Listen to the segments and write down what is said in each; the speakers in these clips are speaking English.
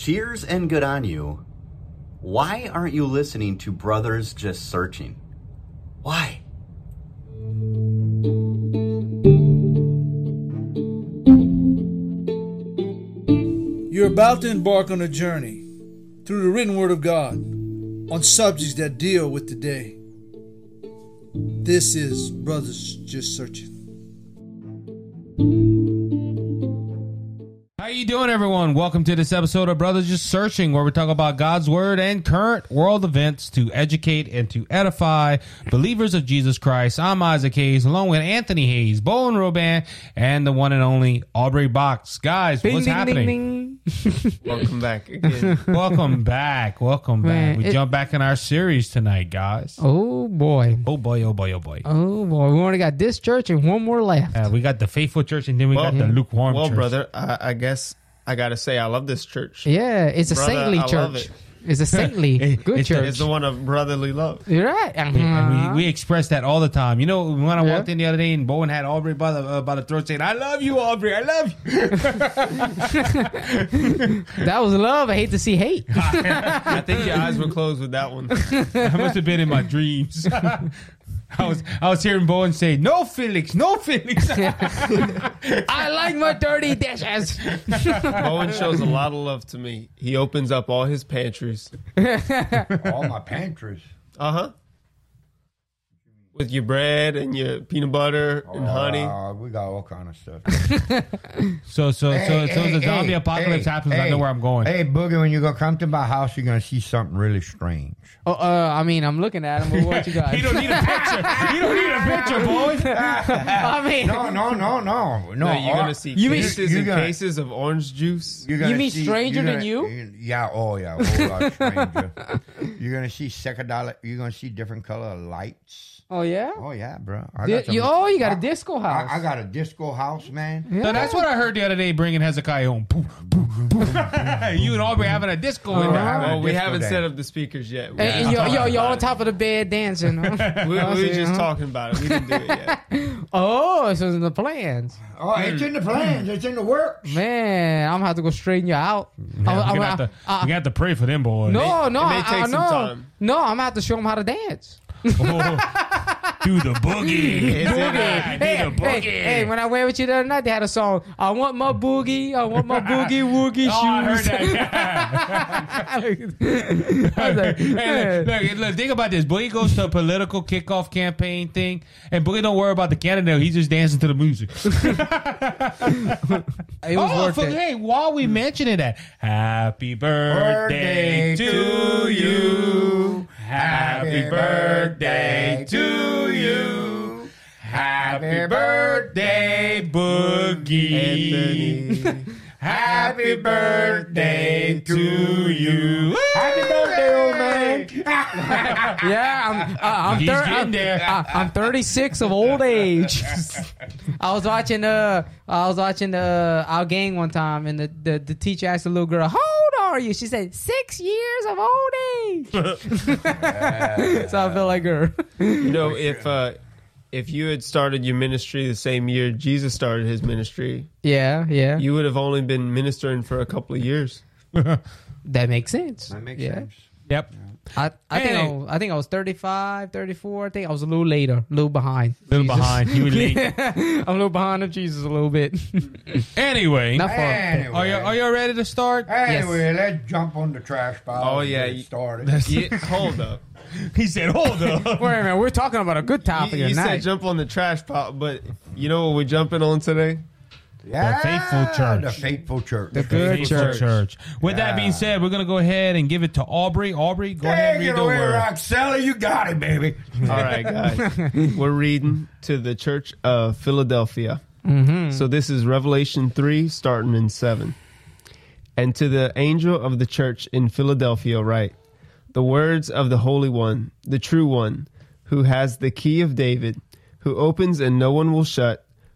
cheers and good on you. Why aren't you listening to Brothers Just Searching? Why? You're about to embark on a journey through the written word of God on subjects that deal with today. This is Brothers Just Searching. How you doing, everyone? Welcome to this episode of Brothers Just Searching, where we talk about God's Word and current world events to educate and to edify believers of Jesus Christ. I'm Isaac Hayes, along with Anthony Hayes, Bowen Roban, and the one and only Aubrey Box. Guys, what's happening? Welcome back again. Welcome back. Welcome back. Man, we it- jump back in our series tonight, guys. Oh boy. Oh boy, oh boy, oh boy. Oh boy. We only got this church and one more left. Uh, we got the faithful church, and then we got the lukewarm well, church. brother, I, I guess I gotta say I love this church. yeah, it's a Brother, saintly I love church. it. It's a saintly It- good it's the- church. It's the one of brotherly love. You're right. Uh-huh. we, we express that all the time. You know, when I Yeah. walked in the other day and Bowen had Aubrey by the uh, by the throat saying, "I love you, Aubrey. I love you." that was love. I hate to see hate. I think your eyes were closed with that one. I must have been in my dreams. I was I was hearing Bowen say, "No, Felix, no, Felix." I like my dirty dishes. Bowen shows a lot of love to me. He opens up all his pantries. all my pantries. Uh huh. With your bread and your peanut butter and honey. Uh, we got all kind of stuff. so so so Hey, so hey, the zombie hey, apocalypse hey, happens. I hey, know where I'm going. Hey, Boogie, when you go come to my house, you're gonna see something really strange. Oh, uh, I mean, I'm looking at him. But what you got? You don't need a picture. You don't need a picture, Bowen. I mean, No, no, no, no, no. No, you're all- gonna see You mean- cases you're and gonna- cases of orange juice. You're gonna You mean see- stranger you're than gonna- you? Yeah, oh yeah, a whole lot stranger. you're gonna see psychedelic. You're gonna see different color lights. Oh yeah. Oh yeah, bro. I Di- got some- you, oh, you got a I- disco house. I, I got a disco house, man. So that's what I heard the other day, bringing Hezekiah home. Poof, poof, poof. you and Aubrey having a disco in We're there. Well, we disco haven't day. set up the speakers yet. We, and, and yo, yo, you're on top of the bed dancing. Huh? we, we I were see, just talking about it. We didn't do it yet. Oh, so it's in the plans. Oh, it's in the plans. It's in the works. Man, I'm gonna have to go straighten you out. Yeah, I'm- we're I'm- gonna have to, I- we're gonna have to pray for them boys. no, no, it may I, take I, some no, time. no. I'm gonna have to show them how to dance. Oh, do the boogie. Boogie. Hey, the boogie. hey, hey, when I went with you the other night, they had a song. I want my boogie. I want my boogie woogie shoes. Oh, I heard that. I was like, hey, look, look, look, think about this. Boogie goes to a political kickoff campaign thing, and Boogie don't worry about the candidate. He's just dancing to the music. It was oh, worth for, it. hey, while we mentioning that, happy birthday, Birthday to you. Happy birthday to you. Happy birthday, Boogie. Anthony. Happy birthday to you. Happy birthday, old man. Yeah, I'm. Uh, I'm, He's thir- getting I'm, there. I, I'm 36 of old age. I was watching uh I was watching uh, our gang one time, and the, the the teacher asked the little girl, "How old are you?" She said, six years of old age." so I feel like her. You know, if uh, if you had started your ministry the same year Jesus started his ministry, yeah, yeah, you would have only been ministering for a couple of years. that makes sense. That makes yeah. sense. Yep. I, I think I, was, I think I was 35, 34. I think I was a little later, a little behind. A Little Jesus. behind. You were late. I'm a little behind of Jesus a little bit. Anyway, Not far. Anyway, are you are you ready to start? anyway let's jump on the trash pile. Oh, and yeah, get you- started. Yeah, hold up. He said, "Hold up." Wait a minute, we're talking about a good topic You, you tonight. said jump on the trash pile, but you know what we're jumping on today? Yeah, faithful church. The faithful church. The good Faithful church. church. With that being said, we're gonna go ahead and give it to Aubrey. Aubrey, go ahead and read get the away, word. Roxella. You got it, baby. All right, guys. We're reading to the church of Philadelphia. Mm-hmm. So this is Revelation 3, starting in 7. And to the angel of the church in Philadelphia, write the words of the Holy One, the true One, who has the key of David, who opens and no one will shut,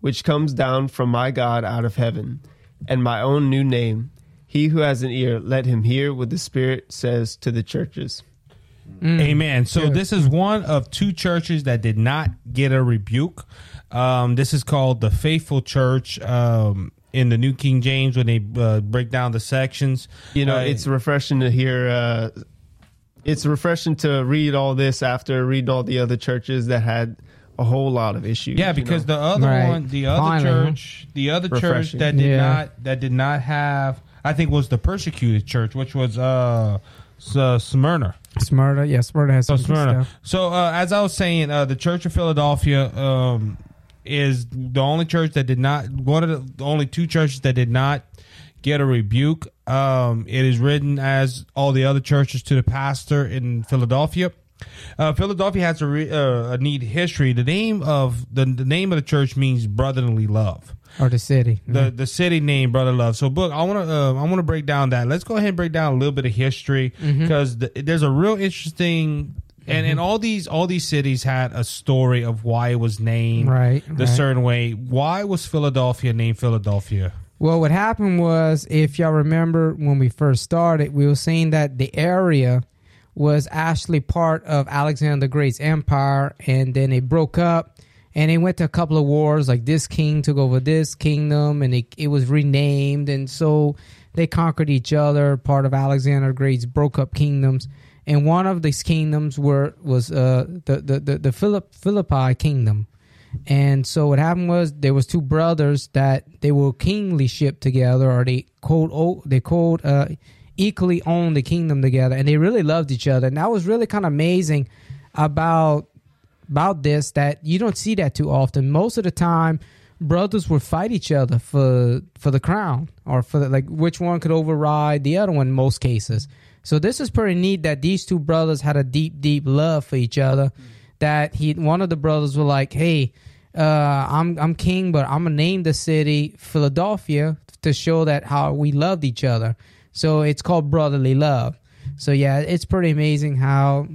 which comes down from my God out of heaven, and my own new name. He who has an ear, let him hear what the Spirit says to the churches. Amen. So this is one of two churches that did not get a rebuke. Um, this is called the Faithful Church um, in the New King James when they uh, break down the sections. You know, Uh, it's refreshing to hear. Uh, it's refreshing to read all this after reading all the other churches that had a whole lot of issues. Yeah, you because know? the other Right. one, the other Finally, church, the other church that did Yeah. not that did not have, I think, was the persecuted church, which was uh, uh Smyrna. Smyrna, yeah, Smyrna has So some Smyrna. stuff. So uh, as I was saying, uh, the Church of Philadelphia um, is the only church that did not one of the only two churches that did not get a rebuke. Um, it is written as all the other churches to the pastor in Philadelphia. Uh, Philadelphia has a, re, uh, a neat history. The name of the, the name of the church means brotherly love Or the city. the the city name brother love so book i want to uh, i want to break down that let's go ahead and break down a little bit of history Mm-hmm. because the, there's a real interesting and and all these all these cities had a story of why it was named Right, the right. certain way why was philadelphia named philadelphia Well, what happened was, if y'all remember when we first started, we were saying that the area was actually part of Alexander the Great's empire, and then it broke up, and it went to a couple of wars. Like this king took over this kingdom, and it it was renamed, and so they conquered each other. Part of Alexander the Great's broke up kingdoms, and one of these kingdoms were was uh, the the the, the Philip Philippi kingdom. And so what happened was there was two brothers that they were kingly shipped together, or they called oh, they called uh, equally owned the kingdom together, and they really loved each other. And that was really kind of amazing about about this that you don't see that too often. Most of the time, brothers would fight each other for for the crown or for the, like which one could override the other one in most cases. So this is pretty neat that these two brothers had a deep, deep love for each other. That he one of the brothers were like, "Hey, uh, I'm I'm king, but I'm gonna name the city Philadelphia to show that how we loved each other." So it's called brotherly love. So yeah, it's pretty amazing how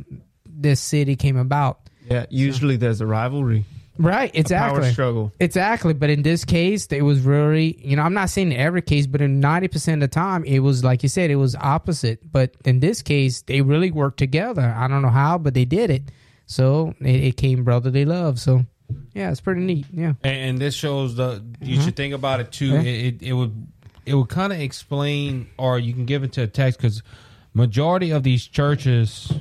this city came about. yeah, usually there's a rivalry, Right, a exactly. power struggle. Exactly, but in this case, it was really, you know, I'm not saying in every case, but in 90% of the time, it was like you said, it was opposite. But in this case, they really worked together. I don't know how, but they did it. So it, it came brotherly love. So yeah, it's pretty neat. Yeah. and, and this shows the you mm-hmm. should think about it too Yeah. it, it, it would it would kind of explain or you can give it to a text because majority of these churches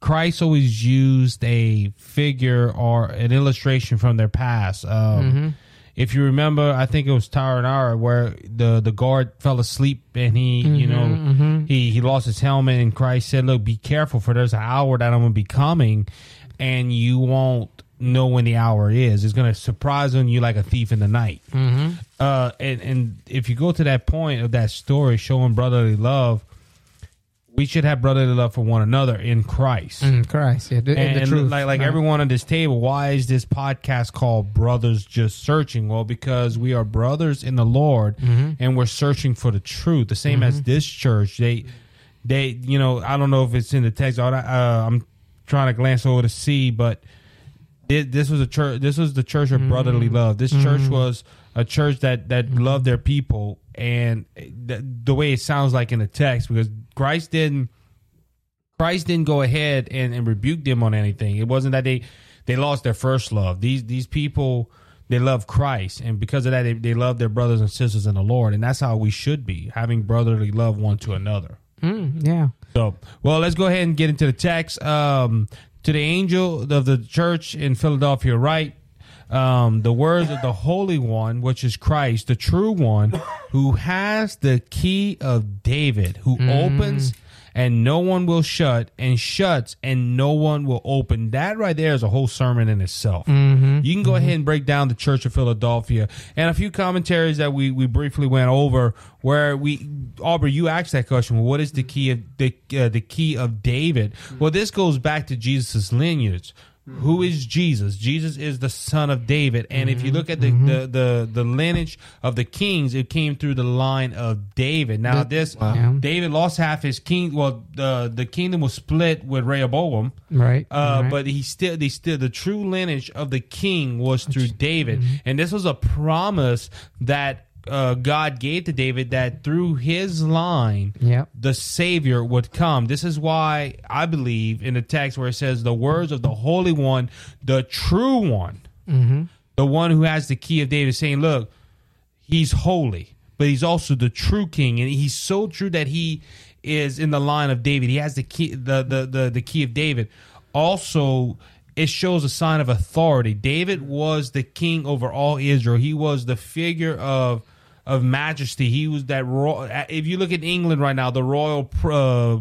christ always used a figure or an illustration from their past. Um, mm-hmm. if you remember i think it was tower and hour where the the guard fell asleep and he you mm-hmm, know mm-hmm. he he lost his helmet and christ said look be careful for there's an hour that i'm gonna be coming and you won't know when the hour is it's gonna surprise on you like a thief in the night uh, and and if you go to that point of that story showing brotherly love, we should have brotherly love for one another in Christ. Mm, Christ. Yeah. The, And, the truth. like like Right. everyone on this table, why is this podcast called Brothers Just Searching? Well, because we are brothers in the Lord, Mm-hmm. and we're searching for the truth. The same as this church, they they you know I don't know if it's in the text. Uh, I'm trying to glance over to see, but this was a church. This was the church of brotherly love. This church was a church that that loved their people, and the, the way it sounds like in the text, because Christ didn't Christ didn't go ahead and, and rebuke them on anything. It wasn't that they they lost their first love. These these people they love Christ, and because of that, they, they love their brothers and sisters in the Lord, and that's how we should be having brotherly love one to another. Mm, yeah. So, well, let's go ahead and get into the text. Um, to the angel of the church in Philadelphia, write, um, the words of the Holy One, which is Christ, the true one, who has the key of David, who opens and no one will shut, and shuts and no one will open. That right there is a whole sermon in itself. Mm-hmm. You can go mm-hmm. ahead and break down the Church of Philadelphia and a few commentaries that we, we briefly went over. Where we, Aubrey, you asked that question. Well, what is the key of the uh, the key of David? Mm-hmm. Well, this goes back to Jesus' lineage. Who is Jesus? Jesus is the son of David, and if you look at the, the, the the lineage of the kings, it came through the line of David. Now, this Yeah. David lost half his king. Well, the the kingdom was split with Rehoboam, Right. uh, right. but he still, they still, the true lineage of the king was through David, Mm-hmm. and this was a promise that uh, God gave to David that through his line, Yep. the Savior would come. This is why I believe in the text where it says the words of the Holy One, the true one, the one who has the key of David, saying, "Look, he's holy, but he's also the true king, and he's so true that he is in the line of David. He has the key, the the the, the key of David. Also, it shows a sign of authority. David was the king over all Israel. He was the figure of of majesty. He was that royal. If you look at England right now, the royal, uh,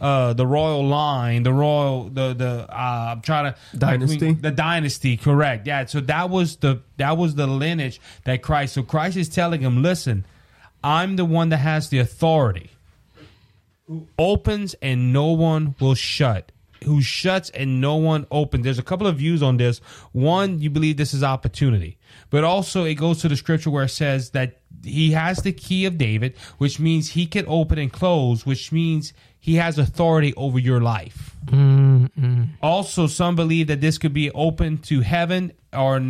uh, the royal line, the royal, the the. Uh, I'm trying to Dynasty? the dynasty correct yeah so that was the that was the lineage that christ so christ is telling him listen i'm the one that has the authority who opens and no one will shut who shuts and no one opens there's a couple of views on this one you believe this is opportunity but also it goes to the scripture where it says that he has the key of david which means he can open and close which means he has authority over your life. Mm-hmm. Also, some believe that this could be open to heaven or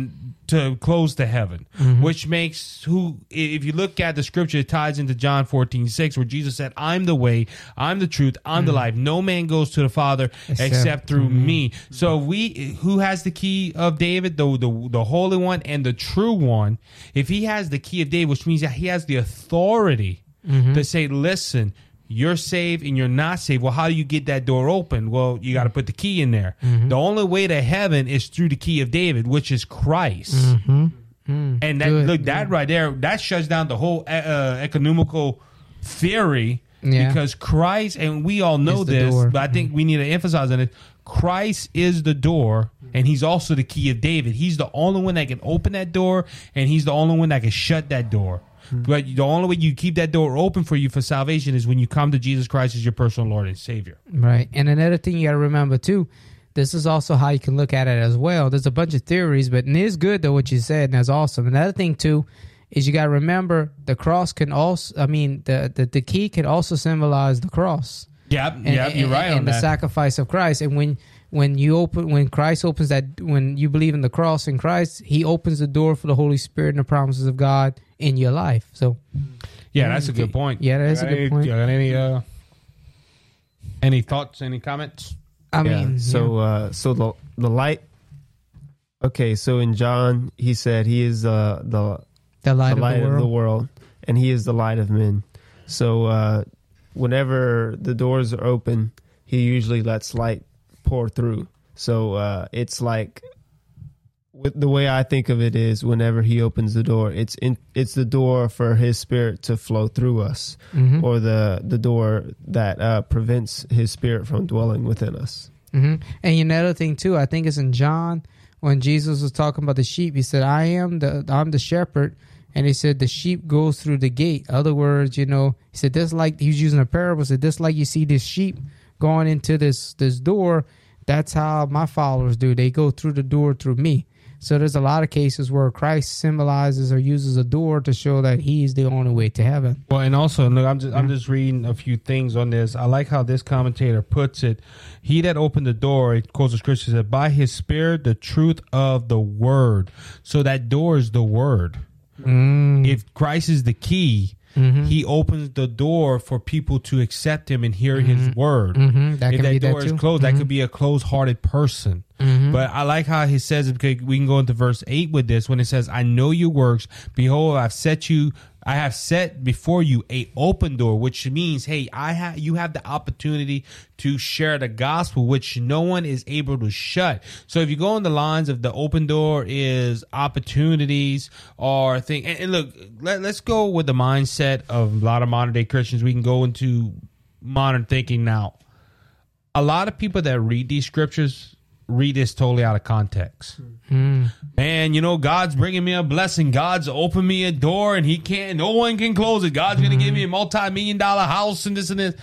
to close to heaven, mm-hmm. which makes who, if you look at the scripture, it ties into John 14, 6, where Jesus said, I'm the way, I'm the truth, I'm the mm. life. No man goes to the Father except, Except through me. So we, who has the key of David, the, the, the Holy One and the true one, if he has the key of David, which means that he has the authority mm-hmm. to say, listen, you're saved and you're not saved. Well, how do you get that door open? Well, you got to put the key in there. Mm-hmm. The only way to heaven is through the key of David, which is Christ. Mm-hmm. Mm-hmm. And that Good, look that right there that shuts down the whole uh, ecumenical theory Yeah. because Christ and we all know this, door. but I think we need to emphasize on it. Christ is the door, and He's also the key of David. He's the only one that can open that door, and He's the only one that can shut that door. Mm-hmm. But the only way you keep that door open for you for salvation is when you come to Jesus Christ as your personal Lord and Savior. Right. And another thing you got to remember too, this is also how you can look at it as well. There's a bunch of theories, but it is good though what you said, and that's awesome. Another thing too is you got to remember the cross can also, I mean, the, the the key can also symbolize the cross. Yep, And, yep, you're right and on the that. sacrifice of Christ. And when when you open, when Christ opens that, when you believe in the cross in Christ, He opens the door for the Holy Spirit and the promises of God in your life. So yeah, that's a good point. Yeah, that is a good any- point. Got any uh, any thoughts? Any comments? I yeah. mean, so uh, so the the light. Okay, so in John, he said he is uh, the the light, the light of the world. world, and he is the light of men. So uh, whenever the doors are open, he usually lets light pour through. So uh, it's like with the way I think of it is whenever he opens the door, it's in it's the door for his spirit to flow through us, Mhm. or the the door that uh, prevents his spirit from dwelling within us. hmm And another thing too, I think it's in John when Jesus was talking about the sheep. He said, "I am the I'm the shepherd," and he said the sheep goes through the gate. Other words, you know, he said this like he was using a parable. Said this like you see this sheep going into this this door. That's how my followers do. They go through the door through me. So there's a lot of cases where Christ symbolizes or uses a door to show that he is the only way to heaven. Well, and also, look, I'm just I'm just reading a few things on this. I like how this commentator puts it. He that opened the door, it quotes the scripture said, by his spirit, the truth of the word. So that door is the word. Mm. If Christ is the key, Mm-hmm. he opens the door for people to accept him and hear mm-hmm. his word. Mhm. That if can that be that door is closed, that could mm-hmm. be a closed hearted person. But I like how he says it because we can go into verse 8 with this when it says, I know your works. Behold, I've set you I have set before you a open door, which means, hey, I have you have the opportunity to share the gospel, which no one is able to shut. So if you go on the lines of the open door is opportunities or thing, and, and look, let, let's go with the mindset of a lot of modern day Christians. We can go into modern thinking now. A lot of people that read these scriptures read this totally out of context. Hmm. Man, you know, God's bringing me a blessing. God's opened me a door and he can't, no one can close it. God's going to give hmm. me a multi million dollar house and this and this.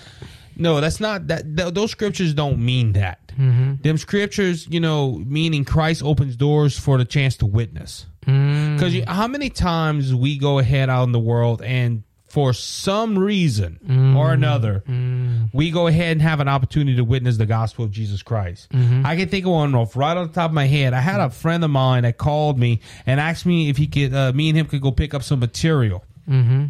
No, that's not that. th- those scriptures don't mean that. Mm-hmm. Them scriptures, you know, meaning Christ opens doors for the chance to witness. Hmm. Because how many times we go ahead out in the world and for some reason mm. or another, mm. we go ahead and have an opportunity to witness the gospel of Jesus Christ. Mm-hmm. I can think of one off right on the top of my head. I had a friend of mine that called me and asked me if he could, uh, me and him could go pick up some material. Mm-hmm.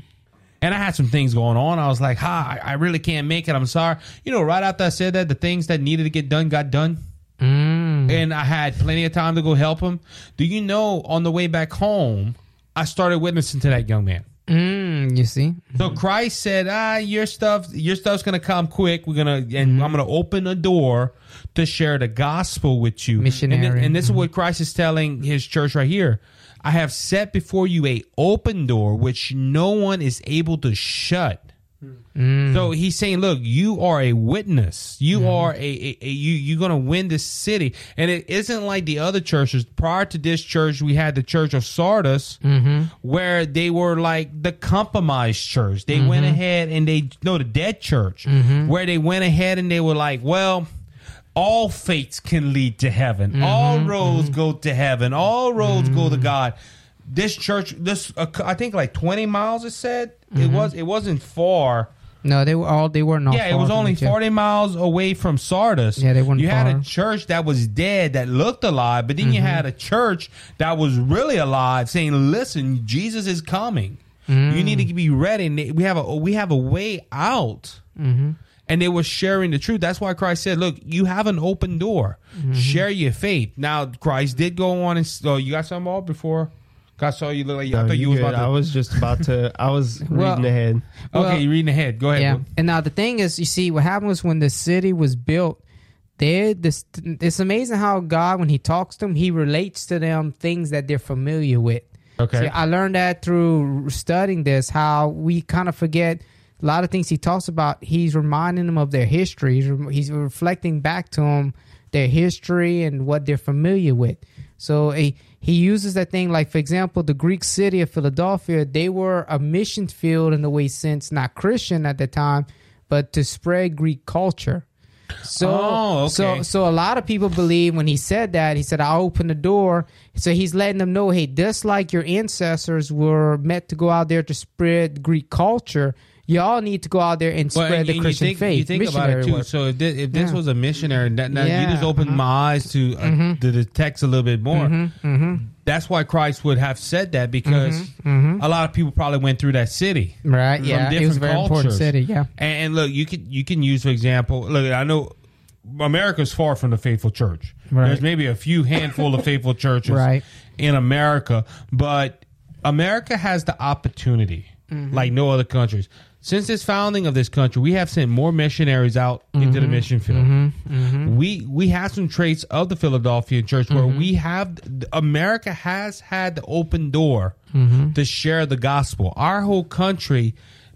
And I had some things going on. I was like, "Ha, I I really can't make it. I'm sorry." You know, right after I said that, the things that needed to get done got done mm. and I had plenty of time to go help him. Do you know on the way back home, I started witnessing to that young man. Mm, you see? So Christ said, "Ah, your stuff, your stuff's gonna come quick. We're gonna, and I'm gonna open a door to share the gospel with you." Missionary. and, and this is what Christ is telling His church right here. I have set before you a open door which no one is able to shut. Mm. So he's saying, look, you are a witness. You mm-hmm. are a, a, a you you're gonna win this city, and it isn't like the other churches. Prior to this church, we had the Church of Sardis, mm-hmm. where they were like the compromised church. They mm-hmm. went ahead and they no the dead church, where they went ahead and they were like, well. All fates can lead to heaven. All roads go to heaven. All roads go to God. This church, this uh, I think like twenty miles. It said it was. It wasn't far. No, they were all they were not. Yeah, it far was from only each other. 40 miles away from Sardis. Yeah, they weren't You had far. a church that was dead that looked alive, but then you Mm-hmm. had a church that was really alive saying, "Listen, Jesus is coming. Mm. You need to be ready." And they- we have a we have a way out. Mm-hmm. And they were sharing the truth. That's why Christ said, "Look, you have an open door. Mm-hmm. Share your faith." Now, Christ did go on and oh, you got something more before. I saw you look like I No, thought you you was good. about to. I was just about to. I was Well- reading ahead. okay, well, you're reading ahead. Go ahead. Yeah, bro. and now the thing is, you see, what happened was when the city was built. They this it's amazing how God, when He talks to them, He relates to them things that they're familiar with. Okay. See, I learned that through studying this, how we kind of forget a lot of things he talks about. He's reminding them of their history. He's, re- he's reflecting back to them their history and what they're familiar with. So he, he uses that thing like, for example, the Greek city of Philadelphia, they were a mission field in the way sense, not Christian at the time, but to spread Greek culture. So, Oh, okay. so, so a lot of people believe when he said that, he said, I'll open the door. So he's letting them know, hey, just like your ancestors were meant to go out there to spread Greek culture, y'all need to go out there and Well, spread and the you Christian think, faith. You think about it too. work. So if this, if this Yeah. was a missionary, that, now you just opened uh-huh. my eyes to uh, to the text a little bit more. Mm-hmm, That's why Christ would have said that because a lot of people probably went through that city. Right, from yeah. It was a different very important city, yeah. And, and look, you can you can use for example. Look, I know America's far from the faithful church. Right. There's maybe a few handful of faithful churches Right. in America, but America has the opportunity Mm-hmm. like no other countries. Since this founding of this country, we have sent more missionaries out into Mm-hmm. the mission field. We we have some traits of the Philadelphia church where Mm-hmm. we have America has had the open door Mm-hmm. to share the gospel. Our whole country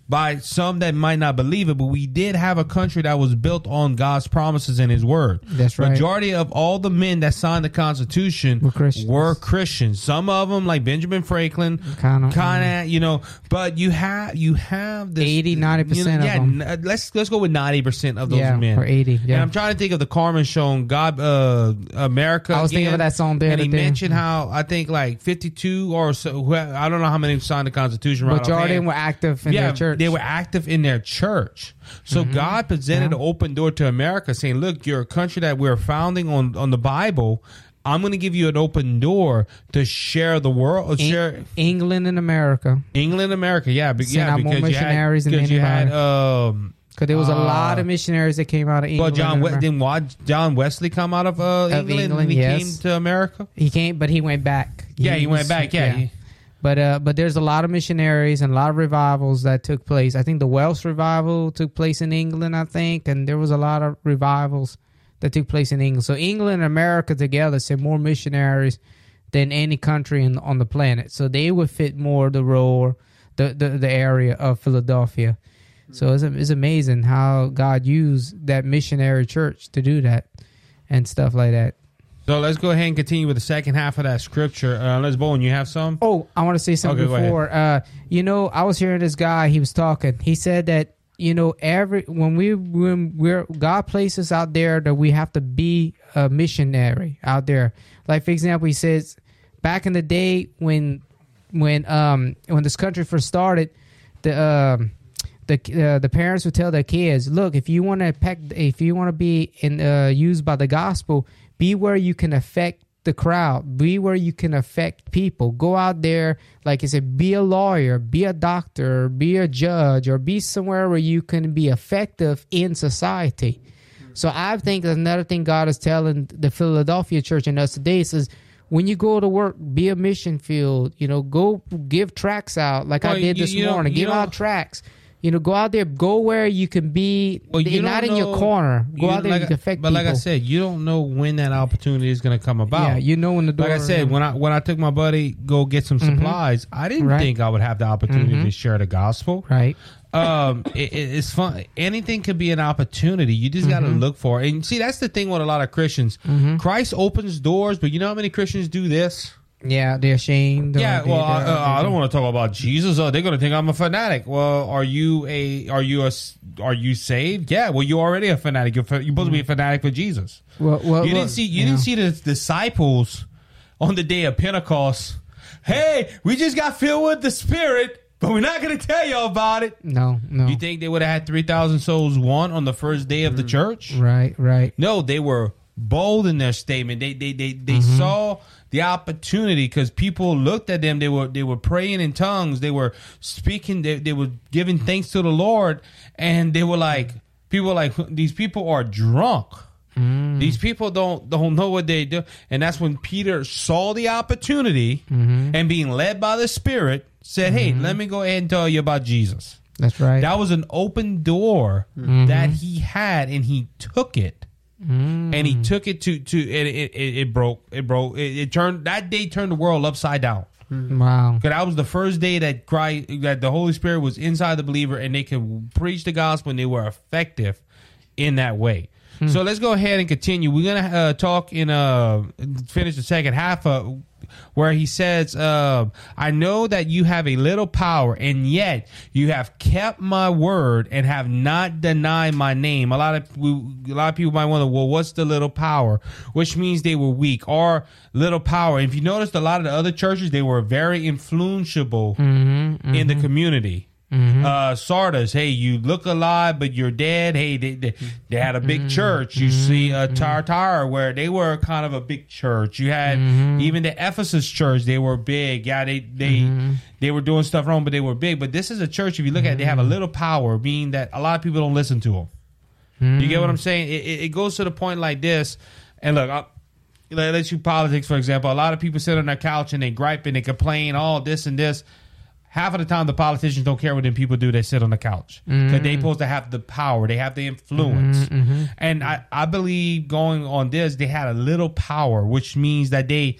by some that might not believe it, but we did have a country that was built on God's promises and His Word. That's right. Majority of all the men that signed the Constitution Were Christians. were Christians. Some of them, like Benjamin Franklin, Kinda, kind of, you know. But you have you have this 80, 90% you know, of yeah, them. n- let's let's go with ninety percent of those Yeah, men or 80, And yeah. I'm trying to think of the Carmen show, on God, uh, America. I was thinking of that song there and he they- mentioned how I think like 52 or so. I don't know how many signed the Constitution. Right Majority of were active in yeah, their church. They were active in their church. So Mm-hmm. God presented an open door to America, saying, "Look, you're a country that we're founding on on the Bible. I'm going to give you an open door to share the world, share England and America. England, and America. Yeah, be, yeah, because you had, because you had um, Because there was a Uh, lot of missionaries that came out of well, England. John we- didn't John Wesley come out of, uh, England, England, when he yes. came to America? He came, but he went back. Yeah, he, went was- back. Yeah, he- But uh, but there's a lot of missionaries and a lot of revivals that took place. I think the Welsh revival took place in England, I think, and there was a lot of revivals that took place in England. So England and America together sent more missionaries than any country in, on the planet. So they would fit more the role, the the, the area of Philadelphia. So it's, it's amazing how God used that missionary church to do that and stuff like that. So let's go ahead and continue with the second half of that scripture. Uh, let's Bowen, you have some? Oh, I want to say something Okay, go before. Uh, you know, I was hearing this guy. He was talking. He said that you know every when we when we're God places out there that we have to be a missionary out there. Like for example, he says back in the day when when um when this country first started, the um the uh, the parents would tell their kids, look, if you want to pack, if you want to be in uh, used by the gospel, be where you can affect the crowd, be where you can affect people. Go out there, like I said, be a lawyer, be a doctor, be a judge, or be somewhere where you can be effective in society. So I think another thing God is telling the Philadelphia church and us today is when you go to work, be a mission field. You know, go give tracks out like I did you- this you morning. give out tracks. You know, go out there, go where you can be, Well, you not in your corner. Go out there like and affect But people. like I said, you don't know when that opportunity is going to come about. yeah, you know when the door. like I said, when I when I took my buddy go get some supplies, I didn't Right. think I would have the opportunity Mhm. to share the gospel. right, um, it, it- it's fun. Anything could be an opportunity. You just got to Mm-hmm. look for it. And see, that's the thing with a lot of Christians. Christ opens doors, but you know how many Christians do this? Yeah, they're ashamed. or Yeah, they- well, I, they're- uh, I don't want to talk about Jesus. Oh, they're going to think I'm a fanatic. Well, are you a? Are you a? s- Are you saved? Yeah. Well, you're already a fanatic. You're, fa- you're supposed to be a fanatic for Jesus. Well, well, You well, didn't see. You didn't see the disciples on the day of Pentecost. Hey, we just got filled with the Spirit, but we're not going to tell y'all about it. No, no. You think they would have had three thousand souls won on the first day of the church? right, right. No, they were bold in their statement. They they they, they Mm-hmm. saw the opportunity because people looked at them. They were they were praying in tongues. They were speaking. They they were giving thanks to the Lord, and they were like people were like these people are drunk. Mm. These people don't don't know what they do, and that's when Peter saw the opportunity Mm-hmm. and being led by the Spirit said, "Hey, let me go ahead and tell you about Jesus." That's right. That was an open door Mm-hmm. that he had, and he took it, Mm. and he took it to to it. It, it, it broke. It broke. It, it turned that day turned the world upside down. wow. Because that was the first day that Christ, that the Holy Spirit was inside the believer, and they could preach the gospel, and they were effective in that way. So let's go ahead and continue. We're gonna uh, talk in uh finish the second half of where he says, uh, "I know that you have a little power, and yet you have kept my word and have not denied my name." A lot of we, a lot of people might wonder, "Well, what's the little power?" Which means they were weak or little power. If you noticed, a lot of the other churches they were very influential in the community. Mm-hmm. Uh, Sardis, hey, you look alive, but you're dead. Hey, they, they, they had a big mm-hmm. church. You see, uh, mm-hmm. Tartar, where they were kind of a big church. You had even the Ephesus church; they were big. Yeah, they they they were doing stuff wrong, but they were big. But this is a church. If you look at, it, they have a little power, being that a lot of people don't listen to them. You get what I'm saying? It, it, it goes to the point like this. And look, I, let- let's use politics for example. A lot of people sit on their couch and they gripe and they complain, all this and this. Half of the time, the politicians don't care what them people do. They sit on the couch mm. because they supposed to have the power. They have the influence. Mm-hmm, mm-hmm. And I, I believe going on this, they had a little power, which means that they.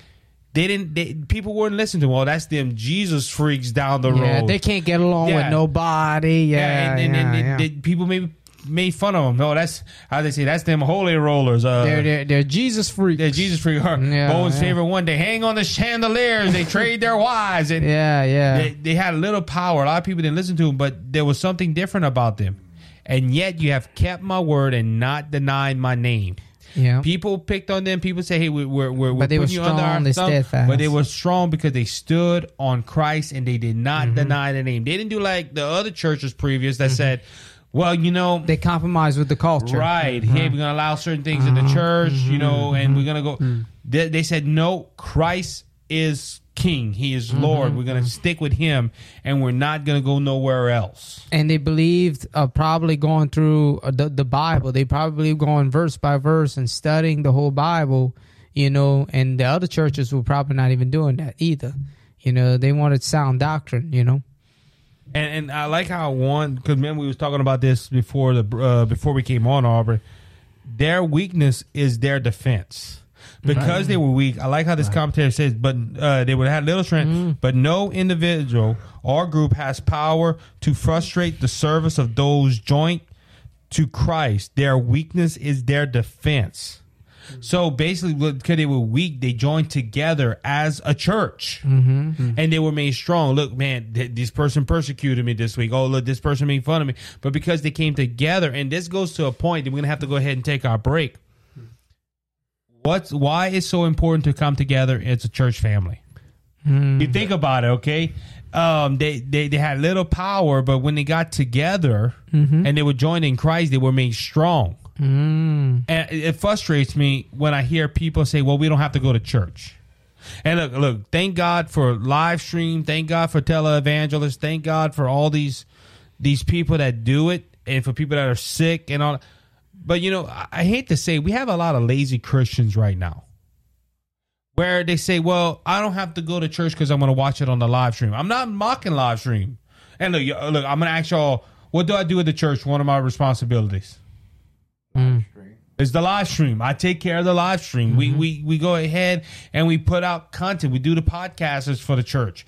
They didn't. They, people wouldn't listen to. Them. Well, that's them Jesus freaks down the Yeah, road. they can't get along Yeah. with nobody. Yeah, and, and, and, yeah, and yeah. they- people maybe made fun of them. No, that's how they say that's them holy rollers. Uh, they're, they're they're Jesus freaks. they're Jesus freak. Yeah, Bowen's yeah. favorite one. They hang on the chandeliers. They trade their wives, and Yeah, yeah. they, they had a little power. A lot of people didn't listen to them, but there was something different about them. And yet you have kept my word and not denied my name. yeah. People picked on them. People say, "Hey, we- we're we're, we're But they were putting you under strong, our they thumb." steadfast. But they were strong because they stood on Christ and they did not Mm-hmm. deny the name. They didn't do like the other churches previous that said, "Well, you know, Mm-hmm. They compromise with the culture. Right. Hey, we're gonna allow certain things in the Uh-huh. church, you Mm-hmm. know, and we're gonna go. They, they said no. Christ is King. He is Mm-hmm. Lord. We're gonna stick with Him, and we're not gonna go nowhere else. and they believed uh, probably going through uh, the, the Bible. They probably going verse by verse and studying the whole Bible, you know. And the other churches were probably not even doing that either, You know, they wanted sound doctrine. You know. And, and I like how one because remember we was talking about this before the uh, before we came on Auburn. Their weakness is their defense because they were weak. I like how this commentator says, but uh, they would have little strength. But no individual or group has power to frustrate the service of those joint to Christ. Their weakness is their defense. Mm-hmm. So basically, because they were weak, they joined together as a church, mm-hmm. and they were made strong. Look, man, th- this person persecuted me this week. Oh, look, this person made fun of me. But because they came together, and this goes to a point that we're gonna have to go ahead and take our break. What's why it's so important to come together as a church family? Hmm. You think about it, okay? Um, they, they they had little power, but when they got together mm-hmm. and they were joined in Christ, they were made strong. Mm. And it frustrates me when I hear people say, "Well, we don't have to go to church." And look, look, thank God for live stream. Thank God for televangelists. Thank God for all these these people that do it, and for people that are sick and all. But you know, I, I hate to say, we have a lot of lazy Christians right now, where they say, "Well, I don't have to go to church because I'm going to watch it on the live stream." I'm not mocking live stream. And look, look, I'm going to ask y'all, what do I do at the church? One of my responsibilities Mm. is the live stream. I take care of the live stream. We mm-hmm. we we go ahead and we put out content. We do the podcasters for the church.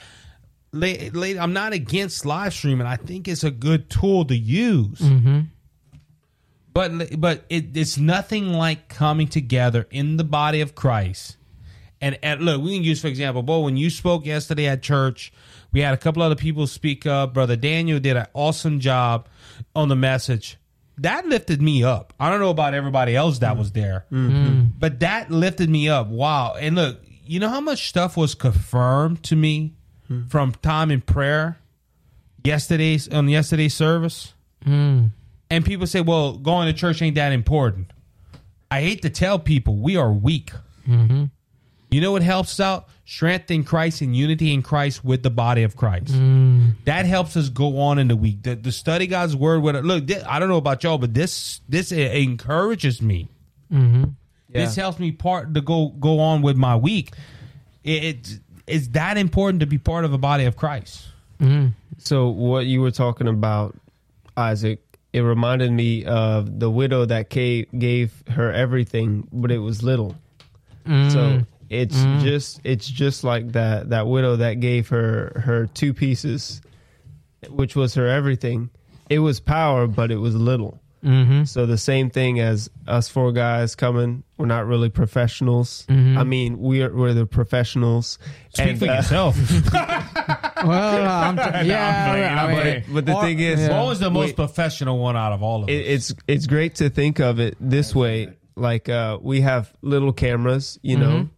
Late, late, I'm not against live streaming. I think it's a good tool to use. Mm-hmm. But but it, it's nothing like coming together in the body of Christ. And, and look, we can use for example, Bo, when you spoke yesterday at church, we had a couple other people speak up. Brother Daniel did an awesome job on the message. That lifted me up. I don't know about everybody else that was there, mm-hmm. but that lifted me up. Wow! And look, you know how much stuff was confirmed to me hmm. from time in prayer yesterday's on yesterday's service. Hmm. And people say, well, going to church ain't that important. I hate to tell people we are weak. Mm-hmm. You know what helps us out? Strength in Christ and unity in Christ with the body of Christ. Mm. That helps us go on in the week. The, the study God's word. With look, thi- I don't know about y'all, but this this encourages me. Mm-hmm. This helps me part to go go on with my week. It, it it's that important to be part of a body of Christ. Mm-hmm. So what you were talking about, Isaac, it reminded me of the widow that gave, gave her everything, but it was little. So mm. It's just it's just like that that widow that gave her her two pieces, which was her everything. It was power, but it was little. Mm-hmm. So the same thing as us four guys coming, we're not really professionals. I mean, we're we're the professionals. Speak And, for uh, yourself. Well, I'm t- yeah, playing, I I'm mean, playing. But the or- thing is, yeah. What was the most Wait. professional one out of all of us? it, it's it's great to think of it this way. Like uh, we have little cameras, you know.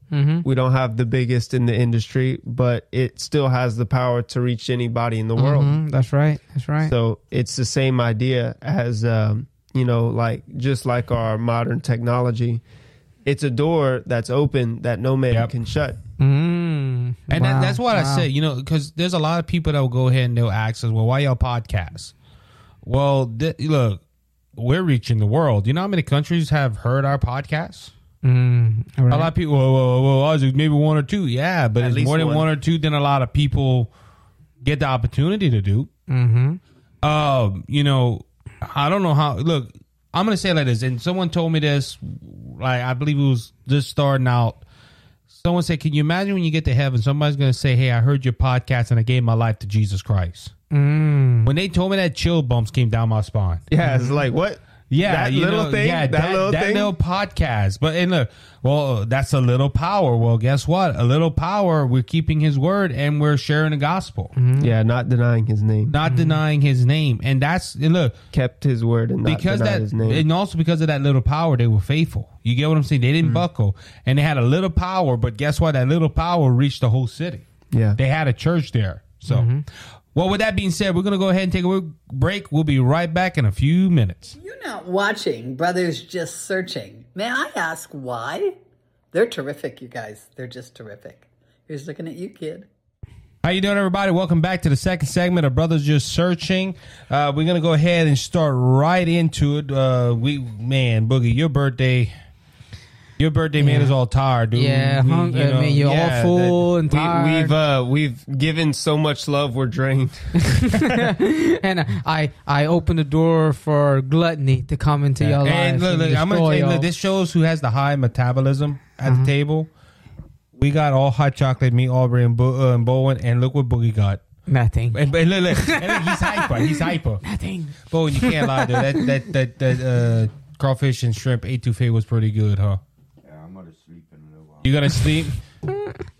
We don't have the biggest in the industry, but it still has the power to reach anybody in the world. Mhm, that's right. That's right. So it's the same idea as um, you know, like just like our modern technology. It's a door that's open that no man Yep. can shut. Mm, And wow, that, that's what I wow. say, you know, because there's a lot of people that will go ahead and they'll ask us, well, why y'all podcast? Well, th- look, we're reaching the world. You know how many countries have heard our podcast? Mm, all A lot of people, well, well, well, Isaac, maybe one or two. Yeah, but At it's more than one. one or two than a lot of people get the opportunity to do. Mm-hmm. Um, you know, I don't know how. Look, I'm gonna say like this, and someone told me this. Like I believe it was just starting out. Someone said, "Can you imagine when you get to heaven? Somebody's gonna say, "Hey, I heard your podcast and I gave my life to Jesus Christ." Mm. When they told me that, chill bumps came down my spine. Yeah, it's like what? Yeah, that you little know, thing. Yeah, that, little thing. little podcast. But and look, well, that's a little power. Well, guess what? A little power. We're keeping His word and we're sharing the gospel, mm-hmm. yeah, not denying his name. not mm-hmm. denying His name. And that's and look Kept his word and not because that, his name. and also because of that little power, they were faithful. You get what I'm saying? They didn't mm-hmm. buckle, and they had a little power. But guess what? That little power reached the whole city. yeah. They had a church there. So, well, with that being said, we're gonna go ahead and take a break. We'll be right back in a few minutes. You're not watching Brothers Just Searching. May I ask why? They're terrific, you guys. They're just terrific. Here's looking at you, kid. How you doing, everybody? Welcome back to the second segment of Brothers Just Searching. Uh, we're gonna go ahead and start right into it. Uh, we man, Boogie, your birthday. Your birthday made Yeah. us all tired, dude. Yeah, We- hung- you I know, mean, you're yeah, all full and We, tired. we've uh, we've given so much love, we're drained. and I I opened the door for gluttony to come into your life. And look, and look, I'm gonna destroy tell you, look, this shows who has the high metabolism at Uh-huh. the table. We got all hot chocolate, me, Aubrey, and, Bo- uh, and Bowen, and look what Boogie got. Nothing. And, and look, look, and look, he's hyper. He's hyper. Nothing. Bowen, you can't lie, dude. That that that that uh, crawfish and shrimp etouffee was pretty good, huh? Yeah, I'm gonna sleep in a little while. You gonna sleep?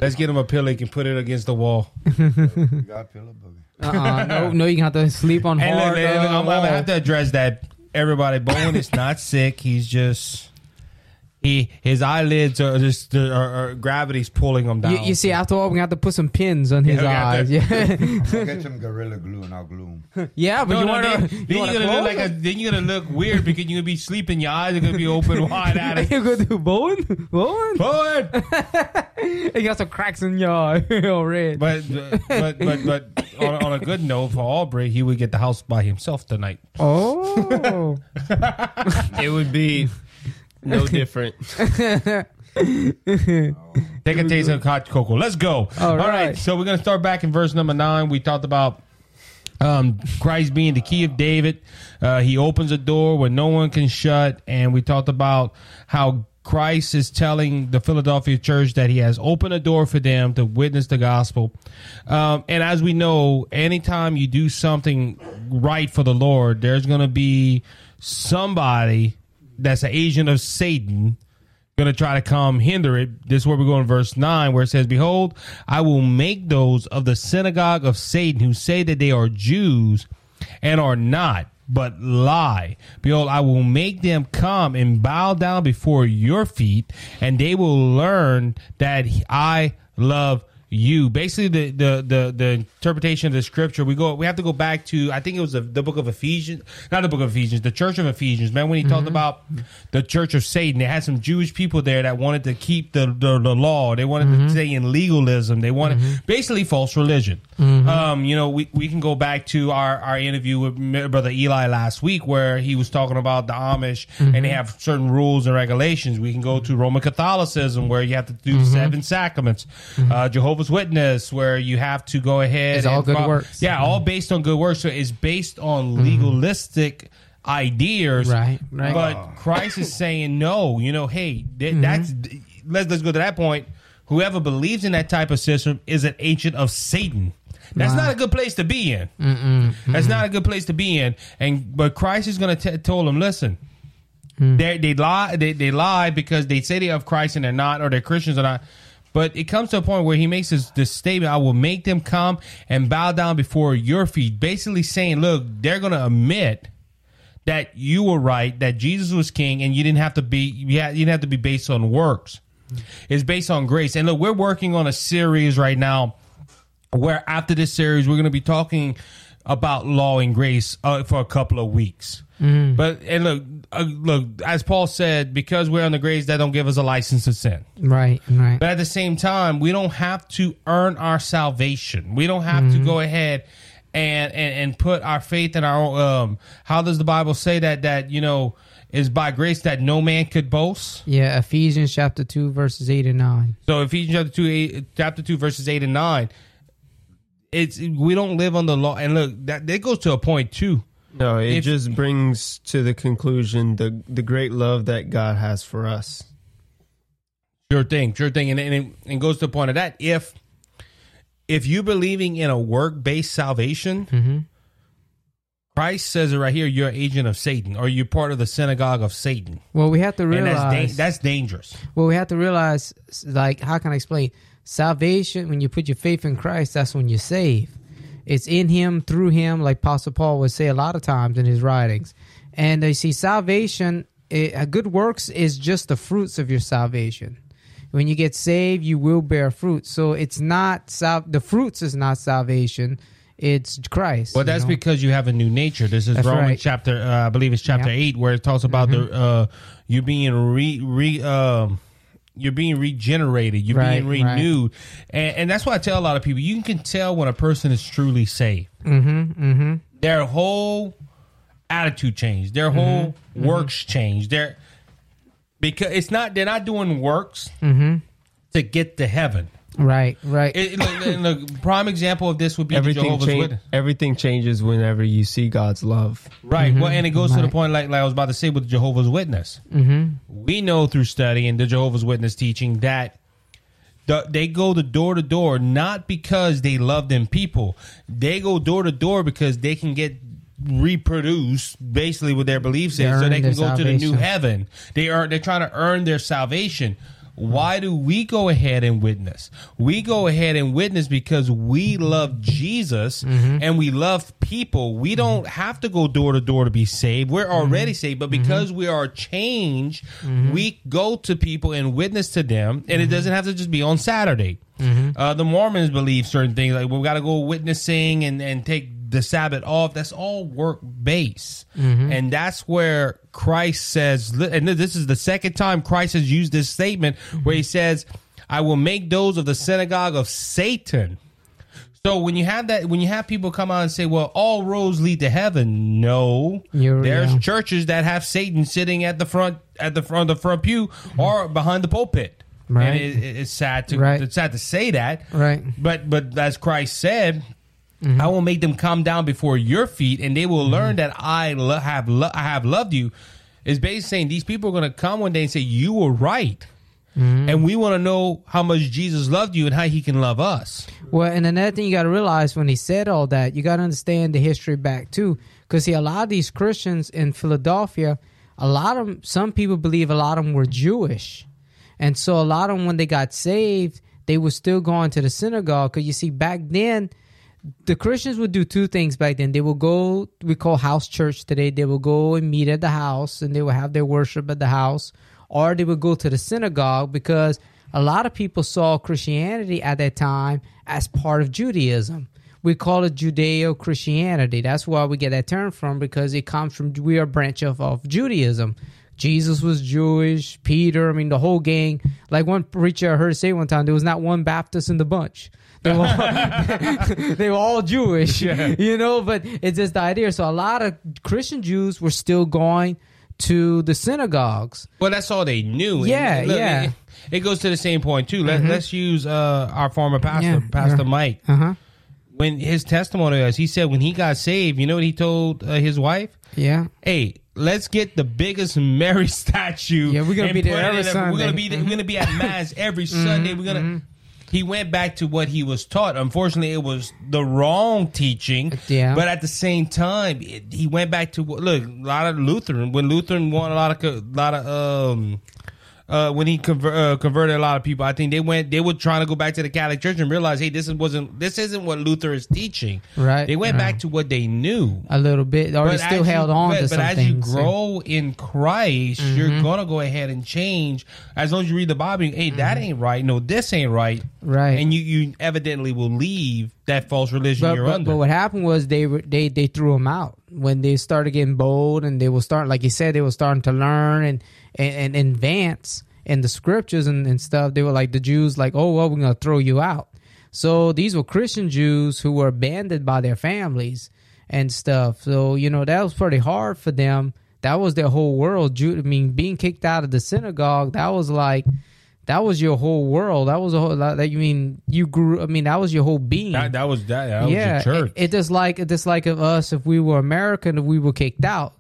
Let's get him a pillow. He can put it against the wall. Got a pillow boogie. Uh-uh, no, no, you have to sleep on And look, hard. look, look, uh, I'm, I'm gonna have to address that. Everybody, Bowen is not sick. He's just he his eyelids are just are, are, gravity's pulling him down. You, you see, after all, we have to put some pins on his Yeah, we have eyes. to- Yeah, I'm get some gorilla glue and I'll glue 'em. yeah, but No, you no, want then, to. then You you're gonna look like a then you're gonna look weird because you're gonna be sleeping. Your eyes are gonna be open wide at it. You gonna do Bowen? Bowen? Bowen. You got some cracks in your eye. all red. But but but but on, on a good note for Aubrey, he would get the house by himself tonight. oh, it would be no different. Take a taste of hot cocoa. Let's go. All right. So we're gonna start back in verse number nine. We talked about um, Christ being the key of David. Uh, he opens a door where no one can shut, and we talked about how Christ is telling the Philadelphia church that he has opened a door for them to witness the gospel. Um, and as we know, anytime you do something right for the Lord, there's going to be somebody that's an agent of Satan going to try to come hinder it. This is where we go in verse 9, where it says, Behold, I will make those of the synagogue of Satan who say that they are Jews and are not, but lie. Behold, I will make them come and bow down before your feet, and they will learn that I love you. Basically, the, the the the interpretation of the scripture, we go we have to go back to I think it was the, the book of Ephesians, not the book of Ephesians, the church of Ephesians. Man, when he talked mm-hmm. about the church of Satan, they had some Jewish people there that wanted to keep the the, the law. They wanted to mm-hmm. stay in legalism. They wanted mm-hmm. basically false religion. Um, you know, we, we can go back to our, our interview with brother Eli last week where he was talking about the Amish and they have certain rules and regulations. We can go to Roman Catholicism where you have to do seven sacraments. Uh, Jehovah's Witness where you have to go ahead. It's all good works. Yeah, all mm-hmm. based on good works. So it's based on mm-hmm. legalistic ideas. Right, right. But Christ is saying no. You know, hey, th- mm-hmm. that's let's let's go to that point. Whoever believes in that type of system is an agent of Satan. That's not a good place to be in. That's not a good place to be in. And but Christ is going to tell them, listen, mm. they they lie they they lie because they say they have Christ and they're not, or they're Christians or not. But it comes to a point where he makes this, this statement: "I will make them come and bow down before your feet," basically saying, "Look, they're going to admit." that you were right, that Jesus was king, and you didn't have to be you, had, you didn't have to be based on works. It's based on grace. And look, we're working on a series right now where after this series we're going to be talking about law and grace uh, for a couple of weeks. But and look, uh, look, as Paul said, because we're on the grace, that don't give us a license to sin. right, right. But at the same time, we don't have to earn our salvation. We don't have to go ahead and, and and put our faith in our own. Um, how does the Bible say that? That you know is by grace that no man could boast. Yeah, Ephesians chapter two, verses eight and nine. So Ephesians chapter two, eight, chapter two, verses eight and nine. It's we don't live on the law, and look that that goes to a point too. No, it If- just brings to the conclusion the the great love that God has for us. Sure thing, sure thing, and and it, and goes to the point of that if if you believing in a work based salvation, mm-hmm. Christ says it right here. You're an agent of Satan, or you're part of the synagogue of Satan, Well, we have to and realize that's da- that's dangerous. Well, we have to realize, like, how can I explain? Salvation, when you put your faith in Christ, that's when you're saved. It's in Him, through Him, like Apostle Paul would say a lot of times in his writings. And they see salvation, it, good works is just the fruits of your salvation. When you get saved, you will bear fruit. So it's not sal- the fruits is not salvation; it's Christ. Well, you that's know? because you have a new nature. This is That's Romans right. chapter, uh, I believe it's chapter eight, where it talks about the uh, you being re re um. You're being regenerated. You're Right, being right. renewed, and, and that's why I tell a lot of people. You can tell when a person is truly saved. Mm-hmm, mm-hmm. their whole attitude changed, their whole Mm-hmm. works changed. Their because it's not they're not doing works Mm-hmm. to get to heaven. Right, right. It, it- and the prime example of this would be the Everything Jehovah's change, Witness. everything changes whenever you see God's love. Right. Well, and it goes to the point, like, like I was about to say, with Jehovah's Witness. mm-hmm. We know through study and the Jehovah's Witness teaching that the, they go the door to door not because they love them people. They go door to door because they can get reproduced basically with their beliefs They is so they can their go to the new heaven. They are they're trying to earn their salvation. Why do we go ahead and witness? We go ahead and witness because we love Jesus Mm-hmm. and we love people. We don't have to go door to door to be saved. We're Mm-hmm. already saved, but because we are changed, we go to people and witness to them, and it Mm-hmm. doesn't have to just be on Saturday. Uh, the Mormons believe certain things like we've got to go witnessing and, and take the Sabbath off. That's all work based, Mm-hmm. and that's where Christ says, and this is the second time Christ has used this statement where he says, "I will make those of the synagogue of Satan." So when you have that, when you have people come out and say, "Well, all roads lead to heaven," no, You're- there's yeah. churches that have Satan sitting at the front, at the front, the front pew, or behind the pulpit. Right. And it, it- it's sad to Right. it's sad to say that, Right. But but as Christ said, Mm-hmm. I will make them come down before your feet, and they will learn that I lo- have lo- I have loved you. Is basically saying these people are going to come one day and say you were right, Mm-hmm. and we want to know how much Jesus loved you and how He can love us. Well, and another thing you got to realize when he said all that, you got to understand the history back too. Because see, a lot of these Christians in Philadelphia, a lot of 'em- some people believe a lot of them were Jewish, and so a lot of them when they got saved, they were still going to the synagogue. Because you see, back then, the Christians would do two things back then. They would go, we call house church today. They would go and meet at the house, and they would have their worship at the house, or they would go to the synagogue because a lot of people saw Christianity at that time as part of Judaism. We call it Judeo Christianity. That's where we get that term from because it comes from we are a branch of, of Judaism. Jesus was Jewish, Peter, I mean the whole gang. Like one preacher I heard say one time, there was not one Baptist in the bunch. They were all, they were all Jewish, you know. But it's just the idea. So a lot of Christian Jews were still going to the synagogues. Well, that's all they knew. And Yeah, look, yeah. It, it goes to the same point too. Let, Let's use uh, our former pastor, Yeah, Pastor yeah. Mike. Uh huh. When his testimony was, he said when he got saved, you know what he told uh, his wife? Yeah. Hey, let's get the biggest Mary statue. Yeah, we're gonna and be there every a- We're gonna be there, we're gonna be at mass every Sunday. We're gonna. He went back to what he was taught. Unfortunately, it was the wrong teaching. Yeah. But at the same time, it, he went back to look a lot of Lutheran. When Lutheran won a lot of a lot of um. Uh, when he conver- uh, converted a lot of people, I think they went. They were trying to go back to the Catholic Church and realize, hey, this wasn't. This isn't what Luther is teaching. Right, They went back to what they knew A little bit, or they still held you- on but, to but some as things. you. Mm-hmm. grow in Christ, you're gonna go ahead and change. As long as you read the Bible, hey, that ain't right. No, this ain't right. Mm-hmm. Right. and you you evidently will leave that false religion but, you're but, under. but what happened was they they they threw them out. When they started getting bold and they were starting like you said they were starting to learn and and, and advance in the scriptures and, and stuff they were like the jews like oh well we're gonna throw you out. So these were christian jews who were abandoned by their families and stuff. So you know that was pretty hard for them. That was their whole world. Ju- i mean being kicked out of the synagogue that was like that was your whole world that was a whole that you mean you grew i mean that was your whole being that, that was that, that was yeah, your church. It, it just like it just like of us if we were American if we were kicked out.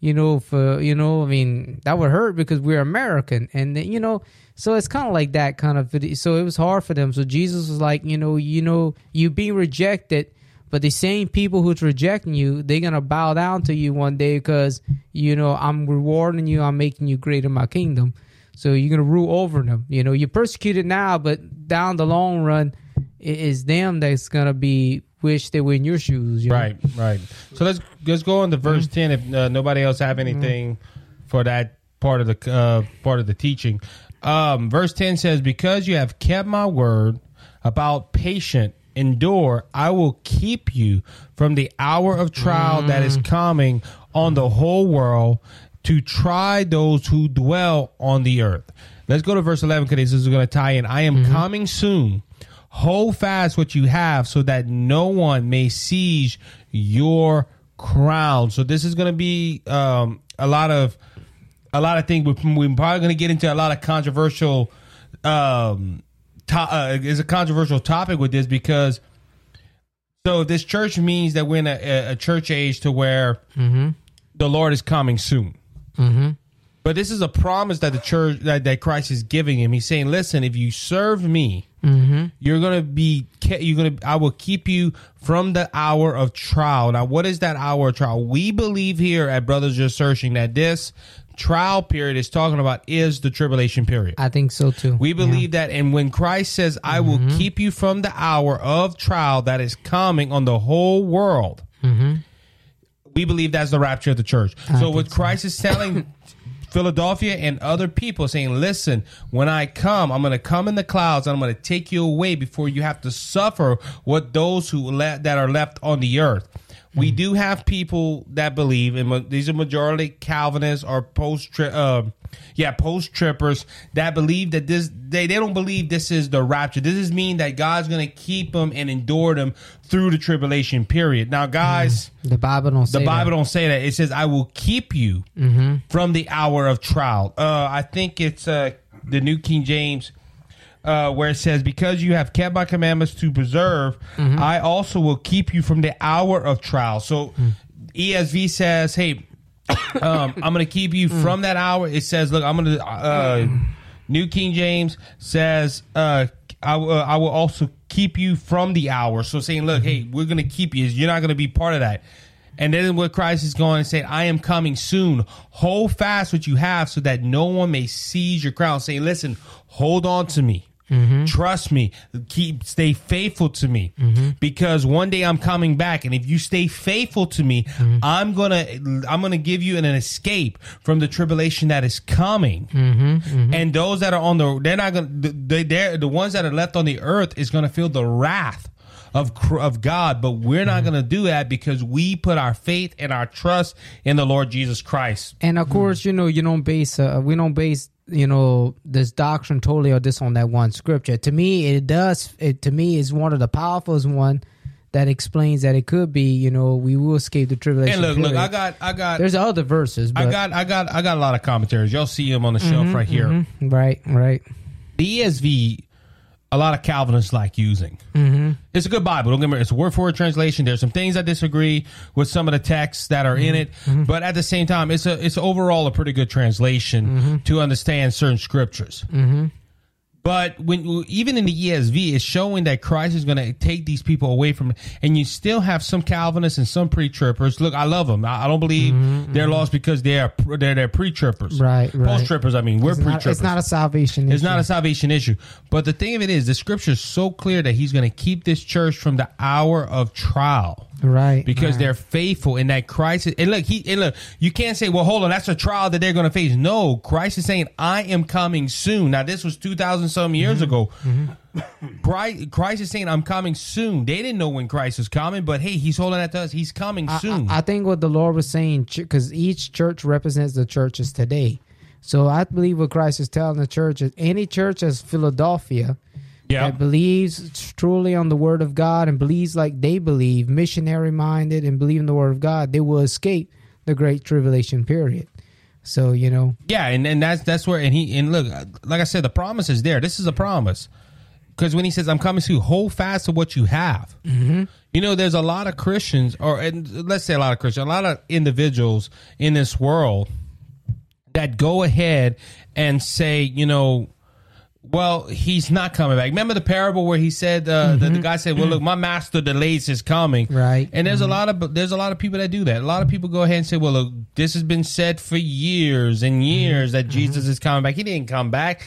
You know, for you know, I mean, that would hurt because we're American, and then, you know, so it's kind of like that kind of. So it was hard for them. So Jesus was like, you know, you know, you being rejected, but the same people who's rejecting you, they're gonna bow down to you one day because you know I'm rewarding you, I'm making you great in my kingdom. So you're gonna rule over them. You know, you're persecuted now, but down the long run, it is them that's gonna be wish they were in your shoes. You know? Right, right. So let's let's go on to verse Mm-hmm. ten. If uh, nobody else have anything for that part of the uh, part of the teaching, um, verse ten says, "Because you have kept my word about patient endure, I will keep you from the hour of trial that Mm. is coming on the whole world to try those who dwell on the earth." Let's go to verse eleven because this is going to tie in. I am Mm-hmm. coming soon. Hold fast what you have so that no one may seize your crown. So this is going to be um, a lot of a lot of things. We're, we're probably going to get into a lot of controversial. Um, to, uh, is a controversial topic with this because. So this church means that we're in a, a church age to where the Lord is coming soon. Mm-hmm. But this is a promise that the church that, that Christ is giving him. He's saying, "Listen, if you serve me, mm-hmm. you're gonna be you're gonna I will keep you from the hour of trial." Now, what is that hour of trial? We believe here at Brothers Just Searching that this trial period is talking about is the tribulation period. I think so too. We believe that, and when Christ says, "I will mm-hmm. keep you from the hour of trial that is coming on the whole world," we believe that's the rapture of the church. so, what Christ is telling Philadelphia and other people, saying, "Listen, when I come, I'm going to come in the clouds, and I'm going to take you away before you have to suffer what those who le- that are left on the earth." We do have people that believe, and these are majority Calvinists or post, uh, yeah, post trippers that believe that this they they don't believe this is the rapture. This is mean that God's going to keep them and endure them through the tribulation period. Now, guys, the Bible don't say the Bible that. don't say that. It says, "I will keep you from the hour of trial." Uh, I think it's uh, the New King James. Uh, where it says, "Because you have kept my commandments to preserve, I also will keep you from the hour of trial." So, ESV says, "Hey, um, I'm going to keep you from that hour." It says, "Look, I'm going to." Uh, New King James says, uh, I, will- uh, "I will also keep you from the hour." So, saying, "Look, hey, we're going to keep you. You're not going to be part of that." And then what Christ is going and saying, I am coming soon. Hold fast what you have so that no one may seize your crown. Saying, listen, hold on to me. Mm-hmm. Trust me. Keep stay faithful to me. Mm-hmm. Because one day I'm coming back. And if you stay faithful to me, mm-hmm. I'm gonna I'm gonna give you an, escape from the tribulation that is coming. And those that are on the they're not gonna they they're the ones that are left on the earth is gonna feel the wrath of of God, but we're not going to do that because we put our faith and our trust in the Lord Jesus Christ. And of course, mm. you know, you don't base uh, we don't base you know this doctrine totally or this on that one scripture. To me, it does. It to me is one of the powerful one that explains that it could be. You know, we will escape the tribulation. And look, look. I got, I got, There's other verses, but I got, I got, I got a lot of commentaries. Y'all see them on the shelf mm-hmm, right here. Mm-hmm. right, right. The ESV, a lot of Calvinists like using. Mm-hmm. It's a good Bible. Don't get me. wrong. It's a word for word translation. There's some things I disagree with some of the texts that are in mm-hmm. it, mm-hmm. but at the same time, it's a it's overall a pretty good translation mm-hmm. to understand certain scriptures. But when even in the ESV, it's showing that Christ is going to take these people away from, and you still have some Calvinists and some pre-trippers. Look, I love them. I, I don't believe they're lost because they are they're they're pre-trippers, Right, right. Post-trippers. I mean, we're It's pre-trippers. it's not a salvation. Issue. It's issue. not a salvation issue. But the thing of it is, the scripture is so clear that he's going to keep this church from the hour of trial. Right Because right. they're faithful in that Christ is, and look, he and look, you can't say, well, hold on, that's a trial that they're going to face. No, Christ is saying, I am coming soon. Now, this was two thousand some years mm-hmm. ago. Mm-hmm. Christ, Christ is saying, I'm coming soon. They didn't know when Christ was coming, but hey, he's holding that to us. He's coming I- soon. I, I think what the Lord was saying, because each church represents the churches today. So I believe what Christ is telling the church is any church as Philadelphia yeah, that believes truly on the word of God and believes like they believe, missionary minded and believe in the word of God, they will escape the great tribulation period. So, you know, Yeah, and, and that's that's where and he and look, like I said, the promise is there. This is a promise because when he says, "I'm coming to you, hold fast to what you have," Mm-hmm. you know, there's a lot of Christians, or and let's say a lot of Christians, a lot of individuals in this world that go ahead and say, you know. Well, he's not coming back. Remember the parable where he said uh, the, the guy said, "Well, look, my master delays his coming." Mm-hmm. Right. And there's a lot of there's a lot of people that do that. A lot of people go ahead and say, "Well, look, this has been said for years and years that Jesus is coming back. He didn't come back."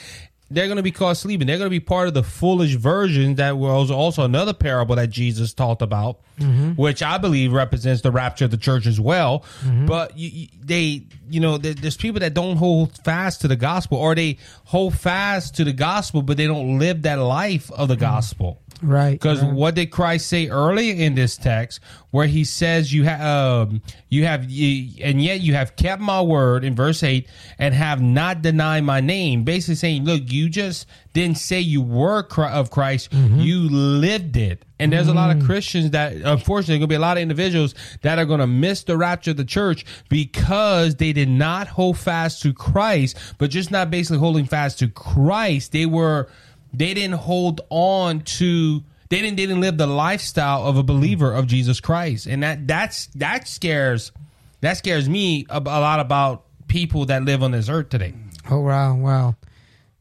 They're going to be caught sleeping. They're going to be part of the foolish version that was also another parable that Jesus talked about, mm-hmm. which I believe represents the rapture of the church as well. Mm-hmm. But you, you, they, you know, there, there's people that don't hold fast to the gospel, or they hold fast to the gospel, but they don't live that life of the gospel. Right. Because right. what did Christ say early in this text, where he says you have, um, you have, you, and yet you have kept my word in verse eight and have not denied my name. Basically saying, look, you just didn't say you were of Christ, you lived it. And there's a lot of Christians that, unfortunately, gonna be a lot of individuals that are gonna miss the rapture of the church because they did not hold fast to Christ, but just not basically holding fast to Christ. They were they didn't hold on to they didn't they didn't live the lifestyle of a believer of Jesus Christ, and that that's that scares that scares me a, a lot about people that live on this earth today. oh wow, wow.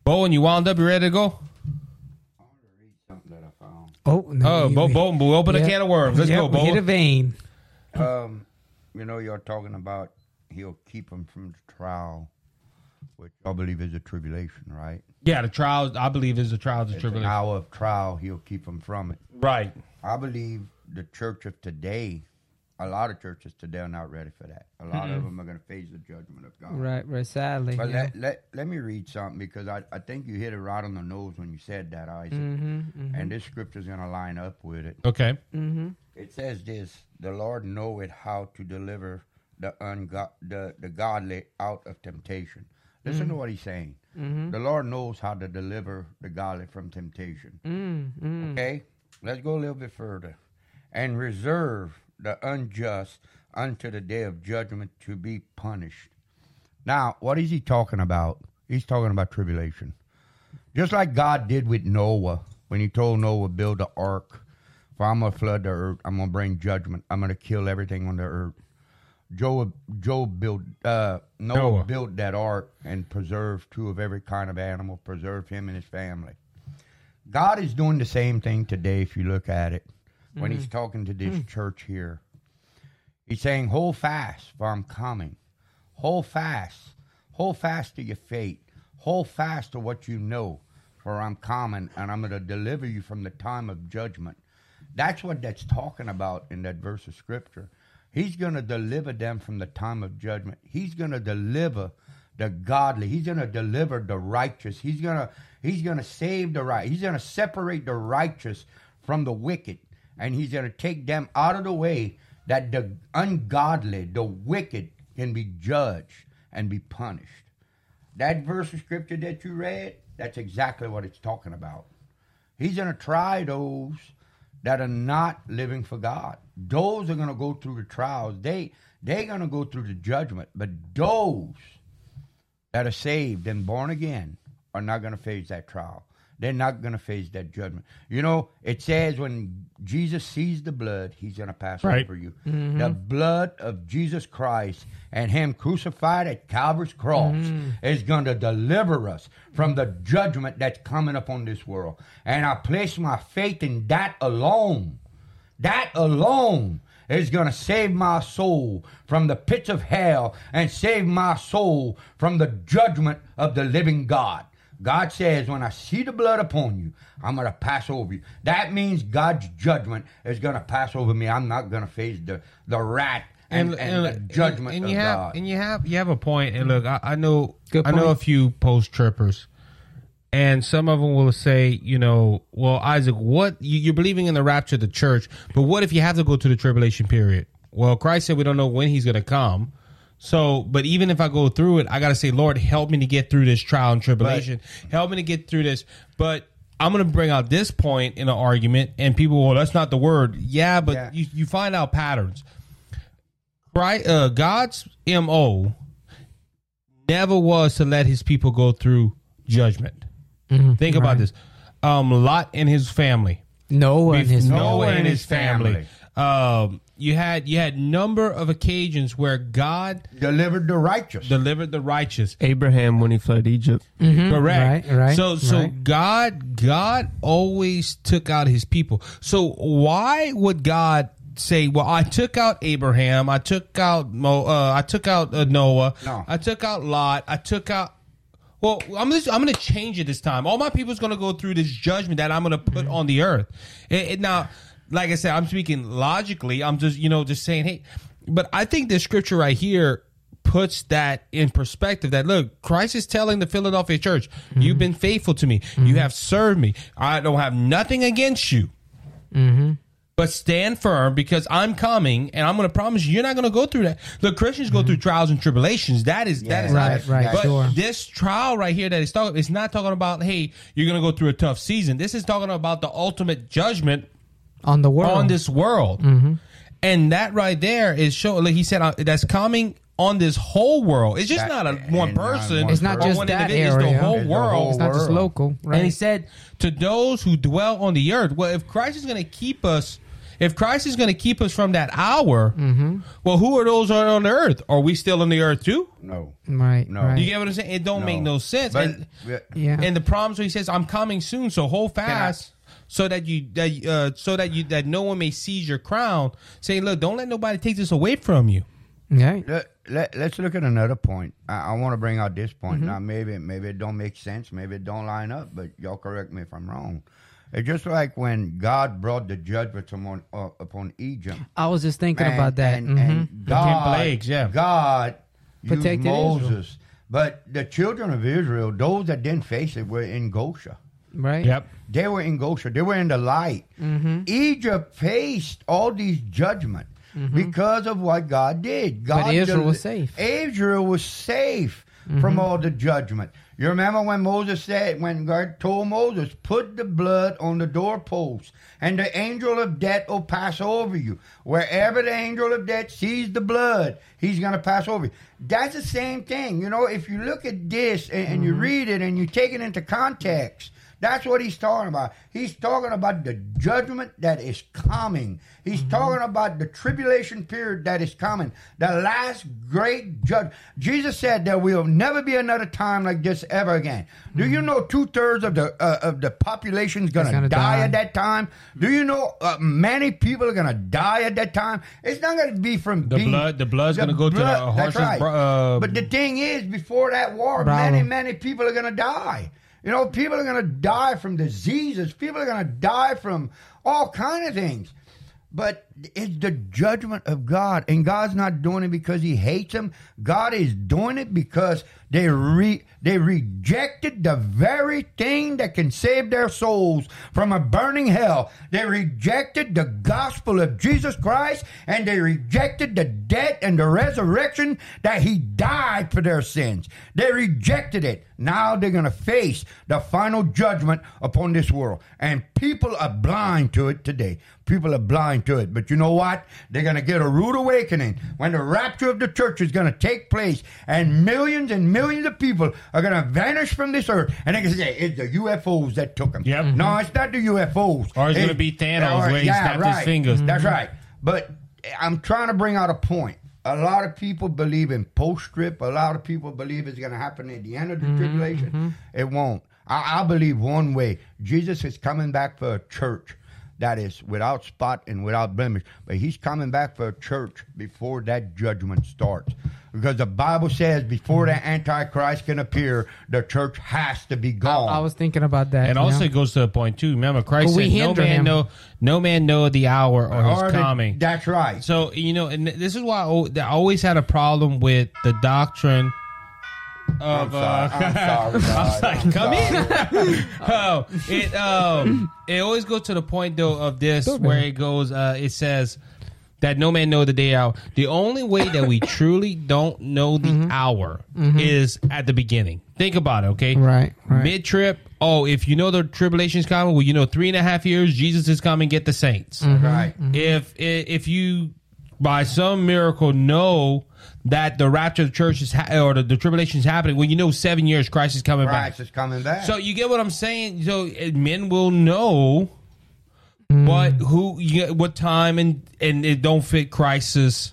Bowen, you wound up? You ready to go? Something that I found. Oh, no, Oh, Bo, Bo, Bo, open a can of worms. Let's Yep, go, we Hit a Bo. vein. Um, you know, you're talking about he'll keep him from the trial, which I believe is a tribulation, right? Yeah, the trials. I believe is the trials of It's an tribulation. hour of trial. He'll keep them from it. Right. I believe the church of today, a lot of churches today are not ready for that. A lot of them are going to face the judgment of God. Right, right. Sadly. But yeah. let, let, let me read something because I, I think you hit it right on the nose when you said that, Isaac. Mm-hmm, And this scripture's going to line up with it. Okay. It says this: the Lord knoweth how to deliver the ungo- the the godly out of temptation. Listen to mm. what he's saying. Mm-hmm. The Lord knows how to deliver the godly from temptation. Mm-hmm. Okay, let's go a little bit further, and reserve the unjust unto the day of judgment to be punished. Now, what is he talking about? He's talking about tribulation. Just like God did with Noah when he told Noah, build the ark. For I'm going to flood the earth. I'm going to bring judgment. I'm going to kill everything on the earth. Job, Job built, uh, Noah, Noah. built that ark and preserved two of every kind of animal, preserved him and his family. God is doing the same thing today if you look at it. When he's talking to this church here, he's saying, Hold fast, for I'm coming. Hold fast. Hold fast to your faith. Hold fast to what you know, for I'm coming and I'm going to deliver you from the time of judgment. That's what that's talking about in that verse of scripture. He's going to deliver them from the time of judgment. He's going to deliver the godly. He's going to deliver the righteous. He's going to he's going to save the right. He's going to separate the righteous from the wicked and he's going to take them out of the way that the ungodly, the wicked can be judged and be punished. That verse of scripture that you read, that's exactly what it's talking about. He's going to try those that are not living for God. Those are going to go through the trials. They they're going to go through the judgment. But those that are saved and born again are not going to face that trial. They're not going to face that judgment. You know, it says when Jesus sees the blood, he's going to pass Right. over you. Mm-hmm. The blood of Jesus Christ and him crucified at Calvary's cross mm-hmm. is going to deliver us from the judgment that's coming upon this world. And I place my faith in that alone. That alone is going to save my soul from the pits of hell and save my soul from the judgment of the living God. God says, when I see the blood upon you, I'm going to pass over you. That means God's judgment is going to pass over me. I'm not going to face the, the wrath and, and, the judgment and of you have God. and you have you have a point. point and look I, I know Good I know a few post trippers and some of them will say you know well Isaac what you, you're believing in the rapture of the church but what if you have to go to the tribulation period? Well Christ said we don't know when he's going to come. So but even if I go through it I got to say Lord help me to get through this trial and tribulation. Help me to get through this. But I'm going to bring out this point in an argument and people well that's not the word. Yeah but Yeah. You, you find out patterns. Right uh god's mo never was to let his people go through judgment think about this um lot and his family Noah and his noah, and and his his family, um you had you had number of occasions where god Delivered the righteous. delivered the righteous Abraham when he fled Egypt. Correct. Right, right, So so right. God God always took out his people. So why would God say, "Well, I took out Abraham, I took out Mo, uh, I took out uh, Noah, No. I took out Lot, I took out." Well, I'm just, I'm going to change it this time. All my people's going to go through this judgment that I'm going to put mm-hmm. on the earth. It, it- now, like I said, I'm speaking logically. I'm just you know just saying, hey, but I think this scripture right here puts that in perspective that look christ is telling the philadelphia church mm-hmm. you've been faithful to me. You mm-hmm. have served me. I don't have nothing against you but stand firm because i'm coming and i'm going to promise you you're not going to go through that look christians go through trials and tribulations that is that is Right, not right, but sure. this trial right here that is talking it's not talking about hey you're going to go through a tough season this is talking about the ultimate judgment on the world. on this world. Mm-hmm. And that right there is showing, like he said, uh, that's coming on this whole world. It's just That- not a one person. one It's not just one that individual, It's area. the whole It's the world. whole it's not just local, right? And he said to those who dwell on the earth, well, if Christ is going to keep us, if Christ is going to keep us from that hour, Mm-hmm. well, who are those are on the earth? Are we still on the earth too? No. right, No. right. You get what I'm saying? It don't make no sense. But, and, yeah. and the problem, so he says, "I'm coming soon, so hold fast." So that you that uh, so that you that no one may seize your crown. Say, look, don't let nobody take this away from you. yeah. let, let, let's look at another point. I, I want to bring out this point. Mm-hmm. Now, maybe maybe it don't make sense. Maybe it don't line up. But y'all correct me if I'm wrong. It's just like when God brought the judgment upon, uh, upon Egypt. I was just thinking And- about that. And, Mhm. and The God, plagues, yeah. God used Protected Israel. Moses. But the children of Israel, those that didn't face it, were in Goshen. right? Yep. They were in Goshen. They were in the light. Mm-hmm. Egypt faced all these judgment because of what God did. God Mm-hmm. Israel del- was safe. Mm-hmm. Israel was safe from all the judgment. You remember when Moses said, when God told Moses, put the blood on the doorpost, and the angel of death will pass over you. Wherever the angel of death sees the blood, he's going to pass over you. That's the same thing. You know, if you look at this and, and you mm-hmm. read it and you take it into context, that's what he's talking about. He's talking about the judgment that is coming. He's talking about the tribulation period that is coming. The last great judge. Jesus said there will never be another time like this ever again. Do you know two thirds of the uh, of the population is gonna, gonna die, die. at that time? Do you know uh, many people are going to die at that time? It's not going to be from The being- blood- the blood's gonna go to the horse's right. uh, but the thing is, before that war, Bravo. many many people are going to die. You know, people are going to die from diseases. People are going to die from all kind of things. But it's the judgment of God, and God's not doing it because He hates them. God is doing it because they re- they rejected the very thing that can save their souls from a burning hell. They rejected the gospel of Jesus Christ, and they rejected the death and the resurrection that He died for their sins. They rejected it. Now they're going to face the final judgment upon this world, and people are blind to it today. People are blind to it. But you know what? They're going to get a rude awakening when the rapture of the church is going to take place and millions and millions of people are going to vanish from this earth. And they can say, it's the UFOs that took them. Yep. No, it's not the UFOs. Or it's gonna be Thanos where he snapped his fingers. That's mm-hmm. right. But I'm trying to bring out a point. A lot of people believe in post trip. A lot of people believe it's going to happen at the end of the mm-hmm, tribulation. Mm-hmm. It won't. I, I believe one way Jesus is coming back for a church that is without spot and without blemish. But he's coming back for a church before that judgment starts. Because the Bible says before the Antichrist can appear, the church has to be gone. I was thinking about that. And also know? it goes to the point too. Remember, Christ we said, "No man him. know, no man know the hour or his Or the- coming." That's right. So you know, and this is why I always had a problem with the doctrine of. I'm sorry. uh, I'm sorry, God. like, I'm come in. oh, it um, it always goes to the point though of this where it goes. Uh, it says that no man know the day hour. The only way that we truly don't know the Mm-hmm. hour is at the beginning. Think about it, okay? Right, right. Mid trip. Oh, if you know the tribulation's coming, well, you know three and a half years, Jesus is coming. Get the saints. Mm-hmm. Right. If if you by some miracle know that the rapture of the church is ha- or the, the tribulation is happening, well, you know seven years Christ is coming back. Christ is coming back. So you get what I'm saying. So uh, men will know Mm. what who you, what time and and it don't fit Christ's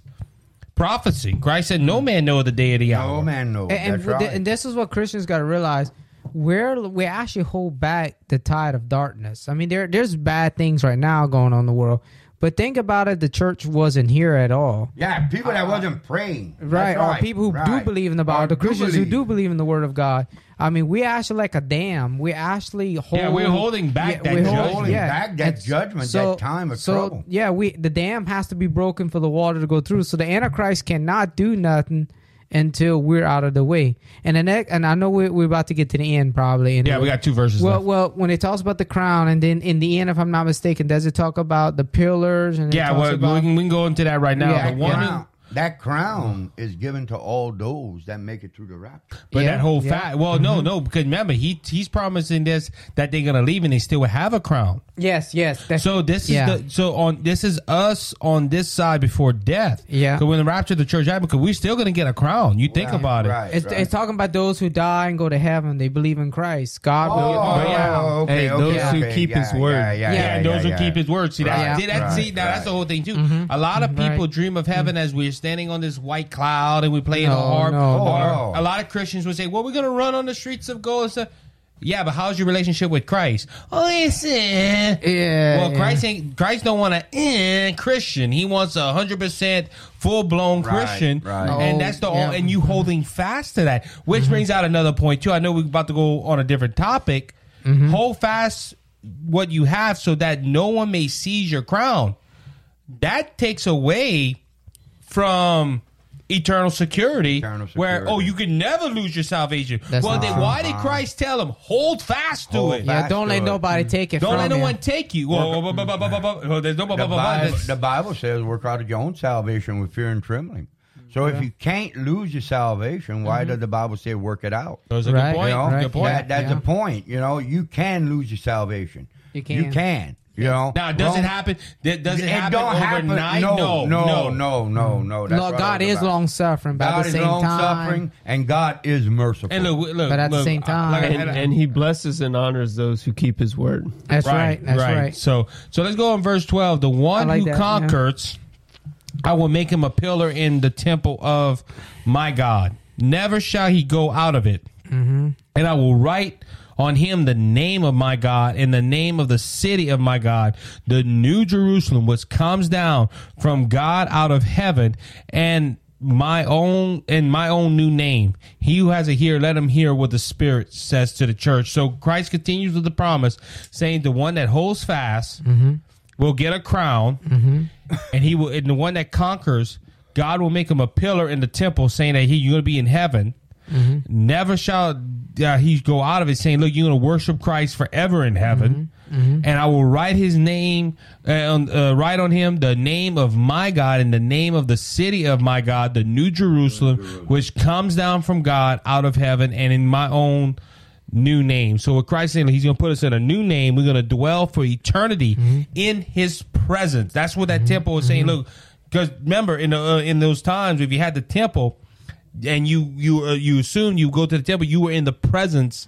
prophecy. Christ said, "No man know the day of the hour." no man knows. and, and, That's right. and this is what Christians got to realize. We're we actually hold back the tide of darkness. I mean, there there's bad things right now going on in the world, but think about it. The church wasn't here at all. yeah, people that wasn't praying. That's Right, or right, people who do believe in the Bible, Or the do Christians who do believe in the Word of God. I mean, we actually like a dam. We actually hold. Yeah, we're holding back that we're judgment. Holding back that judgment, that time of so, trouble. Yeah, we the dam has to be broken for the water to go through. So the Antichrist cannot do nothing until we're out of the way. And the next, and I know we're, we're about to get to the end probably. Yeah, we got two verses Well, left. well, when it talks about the crown, and then in the end, if I'm not mistaken, does it talk about the pillars? And Yeah, well, about, we can, we can go into that right now. Yeah, the one, crown, that crown is given to all those that make it through the rapture. but Yeah, that whole yeah. fact. Well, no, no, because remember, he he's promising this that they're gonna leave and they still have a crown. yes, yes. That's, So this is the so on this is us on this side before death. Yeah. Because when the rapture of the church happens, because we're still gonna get a crown. You think Right, about it. right, It's, right. it's talking about those who die and go to heaven. They believe in Christ. God will. Oh, But yeah. okay, Hey, okay, those who okay, keep yeah, his word. Yeah, yeah, Yeah, Yeah, yeah, and those yeah, who keep his word. See that? Right, see, that right, see, now that's the right. whole thing too. Mm-hmm. A lot of mm-hmm. people Right. dream of heaven mm-hmm. as we're standing on this white cloud and we play in a No, harp. no, or no. a lot of Christians would say, "Well, we're gonna run on the streets of gold." and. Yeah, but how's your relationship with Christ? Oh, it's eh. Yeah. Well, yeah. Christ ain't Christ don't want a eh, Christian. He wants a hundred percent full blown Right, Christian, right. and Oh, that's the yeah. all. And you holding fast to that, which brings out another point too. I know we're about to go on a different topic. Hold fast what you have, so that no one may seize your crown. That takes away from eternal security, Eternal where oh you can never lose your salvation. That's well, then true. why did Christ tell him hold fast to Hold it? Yeah, don't let to it. nobody take it Don't from let no one take you. The blah, blah, Bible, That's- the Bible says, "Work out your own salvation with fear and trembling." So if you can't lose your salvation, why mm-hmm. does the Bible say work it out? Those are Right, good point. You know, right, Good point. That, that's Yeah. the point. You know, you can lose your salvation. You You can. Can. You know. Now, does it happen? Th- Does it, It happen don't happen. overnight? No, no, no, no, no, no. That's Lord, God is long suffering, but at God the is same long time, suffering, and God is merciful. And look, look, But at the look, same I- time- like And, and he blesses and honors those who keep his word. that's right. That's right. So, so let's go on verse twelve. The one like who that, yeah. conquers, I will make him a pillar in the temple of my God. Never shall he go out of it. Mm-hmm. And I will write on him the name of my God and the name of the city of my God, the new Jerusalem, which comes down from God out of heaven, and my own and my own new name. He who has a ear, let him hear what the Spirit says to the church. So Christ continues with the promise, saying, "The one that holds fast mm-hmm. will get a crown, mm-hmm. and he will. And the one that conquers, God will make him a pillar in the temple, saying that he you're going to be in heaven." Never shall uh, he go out of it, saying, "Look, you're going to worship Christ forever in heaven." And I will write his name, uh, uh, write on him the name of my God and the name of the city of my God, the New Jerusalem, which comes down from God out of heaven, and in my own new name. So with Christ saying he's going to put us in a new name, we're going to dwell for eternity in his presence. That's what that temple is saying. Look, because remember in the, uh, in those times, if you had the temple and you you uh, you assume you go to the temple, you were in the presence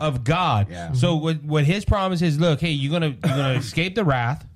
of God. Yeah. So what what his promise is, look, hey, you're gonna you're gonna escape the wrath.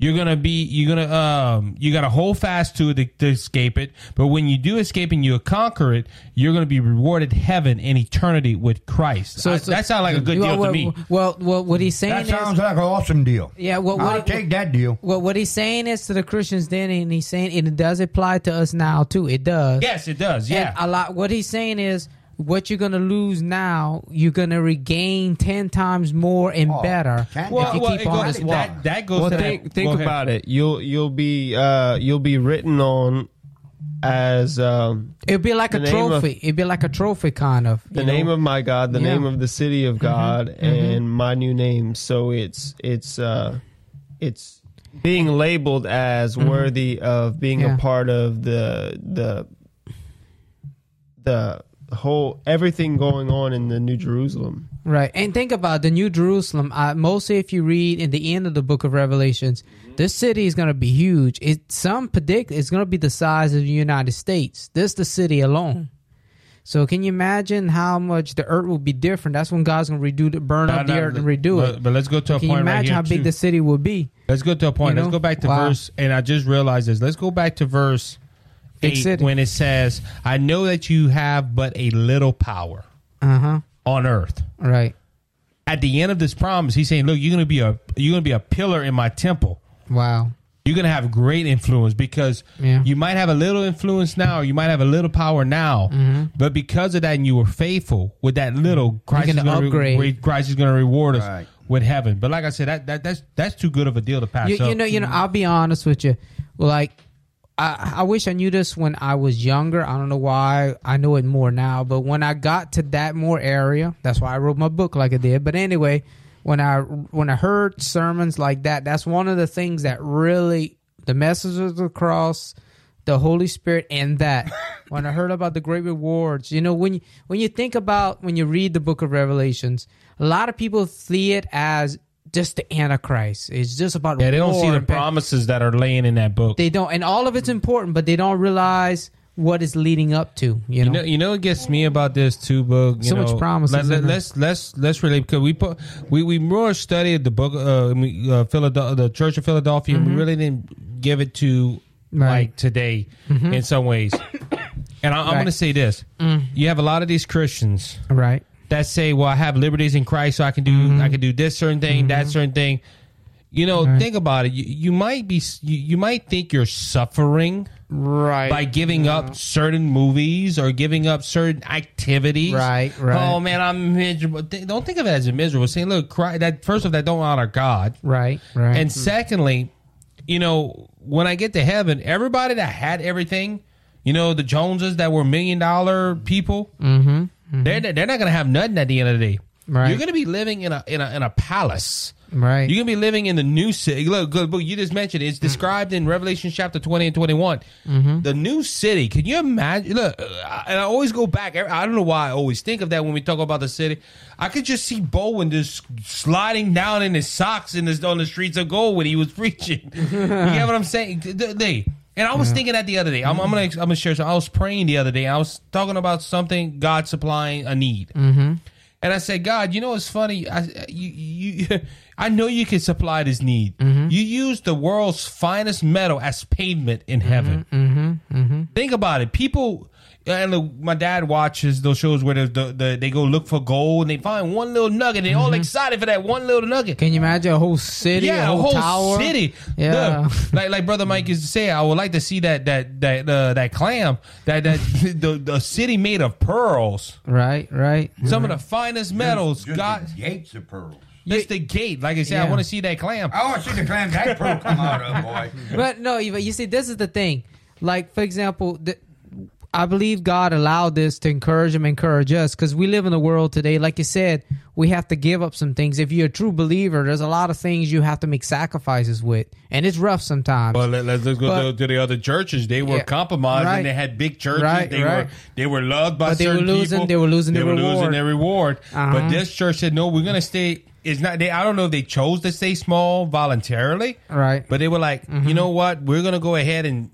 You're gonna be you're gonna um you gotta hold fast to it to, to escape it. But when you do escape and you conquer it, you're gonna be rewarded heaven and eternity with Christ. I- that sounds like a good well, deal well, to me. Well, well, what he's saying that is, sounds like an awesome deal. yeah. Well, I'll what, take that deal. well, what he's saying is to the Christians then, and he's saying it does apply to us now too. It does. Yes, it does. Yeah. And a lot. What he's saying is, what you're gonna lose now, you're gonna regain ten times more and Oh, better can't- if you well, keep on goes- this walk. that, that goes Well, to think that. think Go ahead. about it. You'll you'll be uh, you'll be written on as um, It'd be like a name of- trophy. It'd be like a trophy, kind of. the you name know? of my God, the Yeah. name of the city of God, and my new name. So it's it's uh, it's being labeled as worthy of being Yeah. a part of the the the whole everything going on in the New Jerusalem. Right. And think about the New Jerusalem. Uh, mostly, if you read in the end of the book of Revelations, this city is going to be huge. It Some predict it's going to be the size of the United States. This the city alone. So can you imagine how much the earth will be different? That's when God's going to redo the burn up No, the earth and redo but, it. But let's go to a Can you point right imagine here how big too. the city will be? Let's go to a point. You Let's go back to Wow. verse, and I just realized this. Let's go back to verse Big eight city. when it says, "I know that you have but a little power Uh huh. on earth." Right. At the end of this promise, he's saying, "Look, you're gonna be a you're gonna be a pillar in my temple. Wow. You're gonna have great influence because Yeah. you might have a little influence now, or you might have a little power now, but because of that, and you were faithful with that little. Christ gonna is gonna upgrade. Re- Christ is gonna reward us Right. with heaven. But like I said, that, that that's that's too good of a deal to pass You, up. you know, you know. I'll be honest with you. Like I, I wish I knew this when I was younger. I don't know why I know it more now, but when I got to that more area, that's why I wrote my book like I did. But anyway, when I when I heard sermons like that, that's one of the things that really the message of the cross, the Holy Spirit, and that when I heard about the great rewards, you know, when you, when you think about when you read the book of Revelations, a lot of people see it as just the Antichrist. It's just about Yeah, they don't see the promises that are laying in that book. they don't, and all of it's important, but they don't realize what is leading up to. You know, You know, you know what gets me about this too, book. You So know, much promises Let, there. us let's let's relate because we put we we more studied the book, uh, uh Philadelphia, the Church of Philadelphia. and We really didn't give it to Mm-hmm. Right. Mm-hmm. like today in some ways. And I. Mm. going to say this: you have a lot of these Christians right? That say, "Well, I have liberties in Christ, so I can do Mm-hmm. I can do this certain thing, that certain thing." You know, think about it. You, you might be you, you might think you're suffering Right. by giving up certain movies or giving up certain activities. Right, right. Oh man, I'm miserable. Don't think of it as a miserable. Saying, look, cry, that first of that don't honor God, right. Right. and secondly, you know, when I get to heaven, everybody that had everything, you know, the Joneses that were million dollar people, mm-hmm. Mm-hmm. they're they're not gonna have nothing at the end of the day. Right. You're gonna be living in a in a in a palace. right. You're gonna be living in the new city. Look. You just mentioned it. it's mm. described in Revelation chapter 20 and 21. Mm-hmm. The new city. Can you imagine? Look, and I always go back. I don't know why I always think of that when we talk about the city. I could just see Bowen just sliding down in his socks in this on the streets of gold when he was preaching. you get what I'm saying? Th- They. And I was thinking that the other day. I'm, I'm gonna I'm gonna share. something. I was praying the other day. I was talking about something God supplying a need. And I said, God, you know it's funny? I you, you I know you can supply this need. Mm-hmm. You use the world's finest metal as pavement in heaven. Mm-hmm. Think about it. People and look, my dad watches those shows where there's the, the, they go look for gold and they find one little nugget. They're all excited for that one little nugget. Can you imagine a whole city? Yeah, a whole, tower? city. Yeah. Look, like like brother Mike used to say, I would like to see that that that uh, that clam that that the, the city made of pearls, Right. Right. some of the finest metals. Just God, the gates of pearls. that's the gate. Like I said, I want to see that clam. I want to see the clam that pearl come out of, boy. But no, you, you see, this is the thing. Like, for example, the, I believe God allowed this to encourage him, encourage us, because we live in the world today. Like you said, we have to give up some things. If you're a true believer, there's a lot of things you have to make sacrifices with, and it's rough sometimes. Well, let, us go But- to, to the other churches. They were Yeah, compromised right. and they had big churches. Right, they right. were they were loved by But they were losing- people. they were losing They their were losing their reward. Uh-huh. But this church said, "No, we're gonna stay." It's not. They. I don't know if they chose to stay small voluntarily, Right. But they were like, you know what? We're gonna go ahead and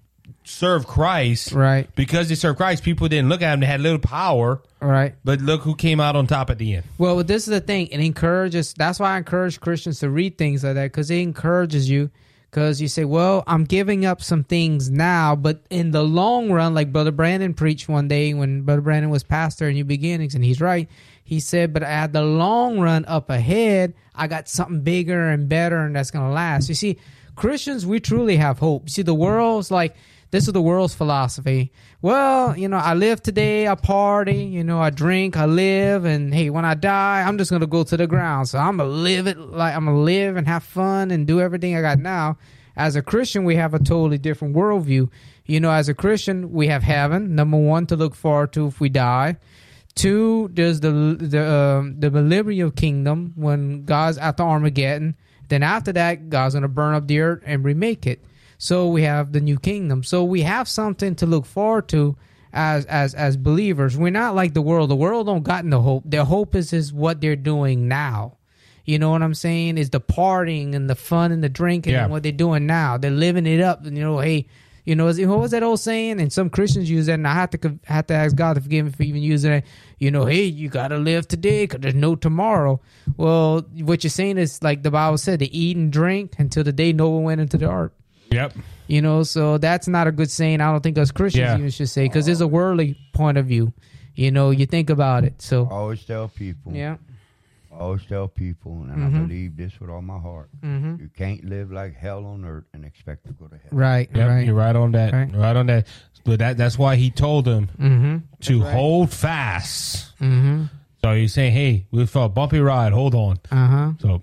serve Christ, Right. Because they served Christ, people didn't look at them. They had little power, right. but look who came out on top at the end. Well, this is the thing. It encourages. That's why I encourage Christians to read things like that because it encourages you. Because you say, "Well, I'm giving up some things now, but in the long run, like Brother Brandon preached one day when Brother Brandon was pastor in New Beginnings, and he's right. He said, "But at the long run, up ahead, I got something bigger and better, and that's gonna last." You see, Christians, we truly have hope. See, the world's like this is the world's philosophy. Well, you know, I live today, I party, you know, I drink, I live, and hey, when I die, I'm just gonna go to the ground. So I'm gonna live it like I'm gonna live and have fun and do everything I got now. As a Christian, we have a totally different worldview. You know, as a Christian, we have heaven, number one, to look forward to if we die. Two, there's the the um, the millennial kingdom when God's after Armageddon. Then after that, God's gonna burn up the earth and remake it. So we have the new kingdom. So we have something to look forward to as as as believers. We're not like the world. The world don't got no hope. Their hope is is what they're doing now. You know what I'm saying? Is the partying and the fun and the drinking Yeah. and what they're doing now. They're living it up. And you know, hey, you know, what was that old saying? And some Christians use that, and I have to have to ask God to forgive me for even using it. You know, hey, you gotta live today because there's no tomorrow. Well, what you're saying is like the Bible said, to eat and drink until the day Noah went into the ark. Yep. You know, so that's not a good saying. I don't think us Christians Yeah. even should say because it's a worldly point of view. You know, you think about it. So I always tell people. yeah, I always tell people, and Mm-hmm. I believe this with all my heart. You can't live like hell on earth and expect to go to heaven. right, Yep, right. you're right on that. Right. Right, on that. But that that's why he told them Mm-hmm. to hold fast. Mm-hmm. So he's saying, "Hey, we felt a bumpy ride. Hold on." Uh huh. So,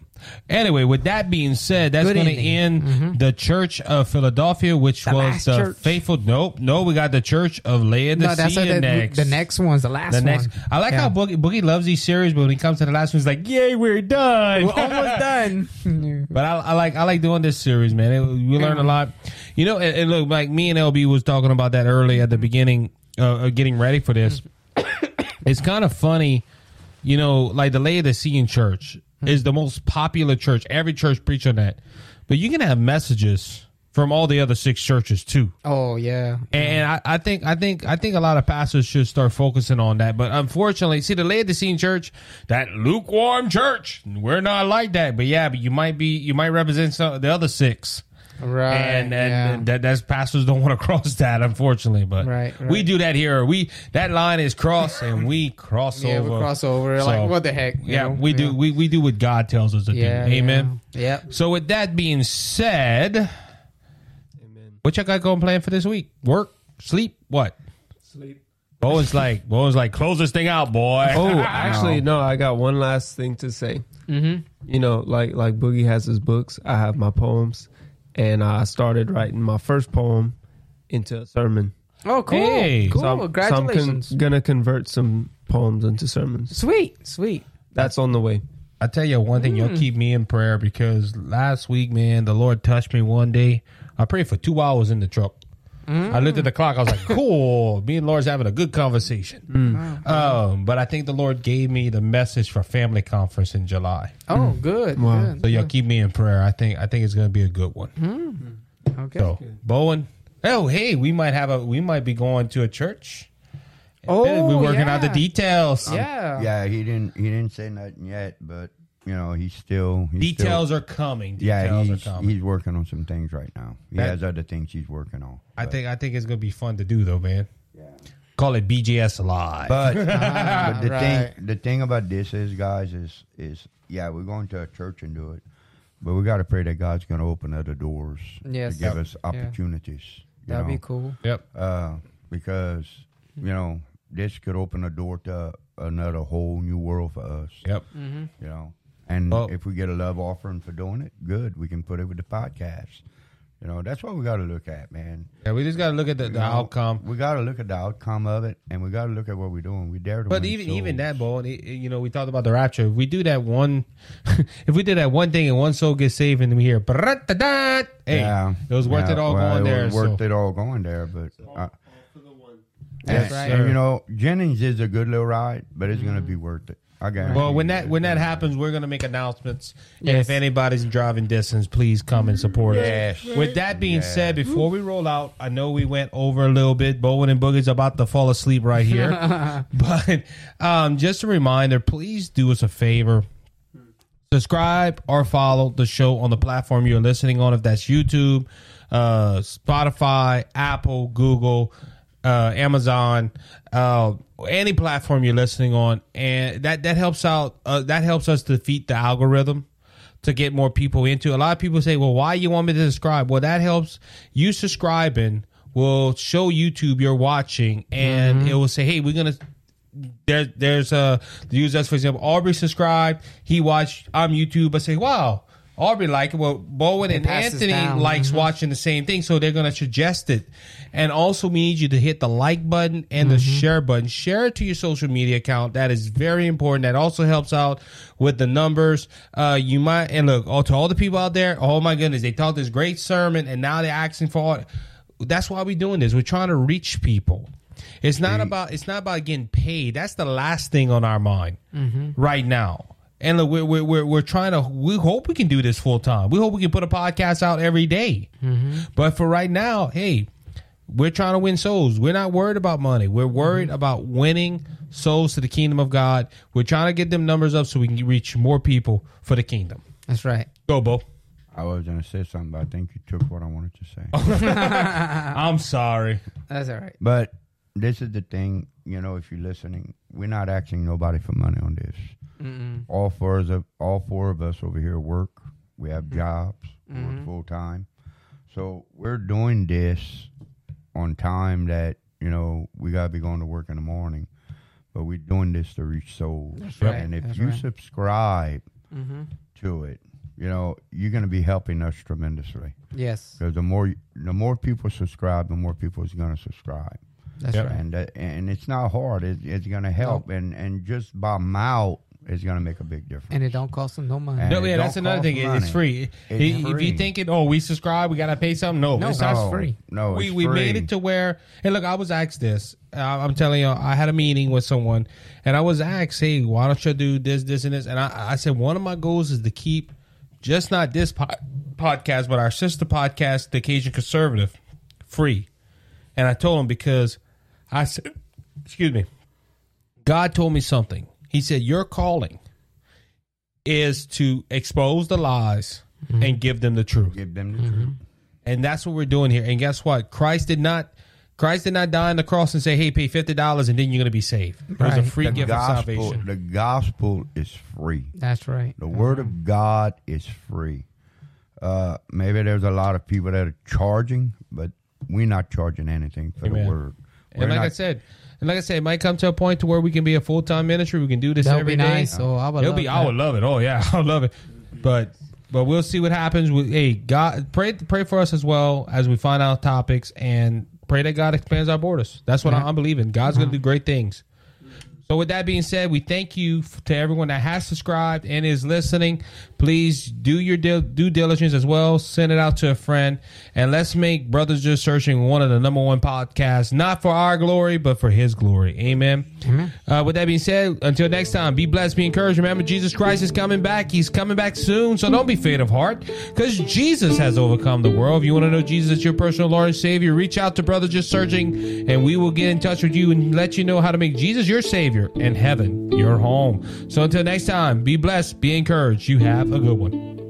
anyway, with that being said, that's Good going to ending. Mm-hmm. end the Church of Philadelphia, which The was the church. faithful. Nope, no, we got the Church of Laodicea No, that's the, next. the next one's the last The next, one. I like Yeah. how Boogie, Boogie loves these series, but when he comes to the last one, he's like, "Yay, we're done." We're almost done. But I, I like I like doing this series, man. It, we learn a lot. You know, and, and look, like me and LB was talking about that early at the beginning, uh, uh, getting ready for this. it's kind of funny, you know, like the Laodicean church Mm-hmm. is the most popular church. Every church preach on that, but you can have messages from all the other six churches too. oh yeah. And I, I think I think I think a lot of pastors should start focusing on that. But unfortunately, see the Laodicean church, that lukewarm church, we're not like that. But yeah, but you might be you might represent some the other six. Right. and and, yeah. and that that's pastors don't want to cross that, unfortunately. But Right, right. we do that here. We that line is crossed, and we cross yeah, over. we cross over. So, like what the heck? you Yeah, know? we do. We, we do what God tells us to Yeah. do. Amen. Yeah. So with that being said, what y'all got going planned for this week? Work, sleep, what? Sleep. Bowen's like, Bowen's like, close this thing out, boy. Oh, actually, no. I got one last thing to say. Mm-hmm. You know, like like Boogie has his books. I have my poems, and I started writing my first poem into a sermon. Oh, cool. Hey. cool. So I'm, so I'm con- gonna convert some poems into sermons. sweet, sweet. That's on the way. I tell you one thing, Mm. you'll keep me in prayer because last week, man, the Lord touched me one day. I prayed for two hours in the truck. Mm. I looked at the clock. I was like, "Cool." Me and Lord's having a good conversation. Mm. Um, but I think the Lord gave me the message for family conference in July. Oh, good. Wow. good. So y'all keep me in prayer. I think I think it's going to be a good one. Okay. So Bowen, oh hey, we might have a we might be going to a church. oh, we're working out the yeah. details. Yeah. Yeah, he didn't. He didn't say nothing yet, but you know, he's still. He's Details Still, are coming. yeah, he's are coming. he's working on some things right now. He That- has other things he's working on. I think I think it's going to be fun to do though, man. Yeah. Call it BJS Live. But, but the right. thing the thing about this is, guys, is is yeah, we're going to a church and do it, but we got to pray that God's going to open other doors Yes. to give Yep. us opportunities. you That'd know? be cool. yep. uh, because you know this could open a door to another whole new world for us. Yep. Mm-hmm. You know, and Well- if we get a love offering for doing it, good. We can put it with the podcast. You know, that's what we got to look at, man. Yeah, we just got to look at the, You the know, outcome. We got to look at the outcome of it, and we got to look at what we're doing. We dare to. But win even even that, Bo, it- it- you know, we talked about the rapture. If we do that one, if we did that one thing and one soul gets saved, and we hear, "Brat-da-dat," hey, yeah, it was worth yeah, it all well, going it there. was Worth so- it all going there, but. Uh, Yes, and, sir. and, you know, Jennings is a good little ride, but it's going to be worth it. I guarantee. Well, when that when that happens, we're gonna make announcements. And Yes. if anybody's driving distance, please come and support Yes. us. With that being Yeah. said, before we roll out, I know we went over a little bit. Bowen and Boogie's about to fall asleep right here. but um, just a reminder, please do us a favor. Subscribe or follow the show on the platform you're listening on. If that's YouTube, uh, Spotify, Apple, Google, uh, Amazon, uh, any platform you're listening on, and that that helps out. Uh, that helps us defeat the algorithm to get more people into. A lot of people say, "Well, why you want me to subscribe?" Well, that helps you subscribing will show YouTube you're watching, and it will say, "Hey, we're gonna." There, there's a use us for example. Aubrey subscribed. He watched. I'm YouTube. I say, "Wow." Aubrey like it. Well, Bowen and Anthony down. likes Mhm. watching the same thing, so they're going to suggest it. And also, we need you to hit the like button and the share button. Share it to your social media account. That is very important. That also helps out with the numbers. Uh, you might and look all to all the people out there. Oh my goodness, they taught this great sermon, and now they're asking for. All, that's why we're doing this. We're trying to reach people. It's not about it's not about getting paid. That's the last thing on our mind right now. And look, we're, we're, we're, we're trying to, we hope we can do this full time. We hope we can put a podcast out every day. Mm-hmm. But for right now, hey, we're trying to win souls. We're not worried about money. We're mm-hmm. worried about winning souls to the kingdom of God. We're trying to get them numbers up so we can reach more people for the kingdom. That's right. Go, Bo. I was going to say something, but I think you took what I wanted to say. I'm sorry. That's all right. But this is the thing, you know, if you're listening, we're not asking nobody for money on this. Mm-mm. All four of all four of us over here work. We have jobs. We Mm-hmm. work full time. So we're doing this on time that you know we gotta be going to work in the morning. but we're doing this to reach souls. right, And if that's you right. subscribe Mm-hmm. to it, you know you're going to be helping us tremendously. Yes, Because the more the more people subscribe, the more people is going to subscribe. that's Yep. right. and uh, and it's not hard. It, it's going to help, and and just by mouth is going to make a big difference. And it don't cost them no money. And- No, yeah, that's another thing. It- It's free. It's If you free. thinking, oh, we subscribe, we gotta pay something. No, No, it's that's not. free. No, we it's we made free. it to where. Hey, look, I was asked this. Uh, I'm telling you, I had a meeting with someone, and I was asked, hey, why don't you do this, this, and this? And I, I said one of my goals is to keep just not this po- podcast, but our sister podcast, The Occasion Conservative, free. And I told him because I said, excuse me, God told me something. He said, Your calling is to expose the lies and give them the truth. Give them the Mm-hmm. truth. And that's what we're doing here. And guess what? Christ did not Christ did not die on the cross and say, Hey, pay fifty dollars and then you're gonna be saved. It was a free The gift of gospel, salvation. the gospel is free. That's right. The word of God is free. Uh, maybe there's a lot of people that are charging, but we're not charging anything for Amen. the word. And We're like I said, and like I said, it might come to a point to where we can be a full time ministry. We can do this That would every be day. nice. So I would It'll love be. I that. would love it. Oh yeah, I would love it. But but we'll see what happens. With hey, God, pray pray for us as well as we find out topics and pray that God expands our borders. That's what Yeah. I'm believing. God's going to uh-huh. do great things. So with that being said, we thank you f- to everyone that has subscribed and is listening. Please do your due diligence as well. Send it out to a friend, and let's make Brothers Just Searching one of the number one podcasts, not for our glory, but for His glory. Amen. Amen. Uh, with that being said, until next time, be blessed, be encouraged. Remember, Jesus Christ is coming back. He's coming back soon, so don't be faint of heart, because Jesus has overcome the world. If you want to know Jesus as your personal Lord and Savior, reach out to Brothers Just Searching, and we will get in touch with you and let you know how to make Jesus your Savior and heaven your home. So until next time, be blessed, be encouraged. You have a good one.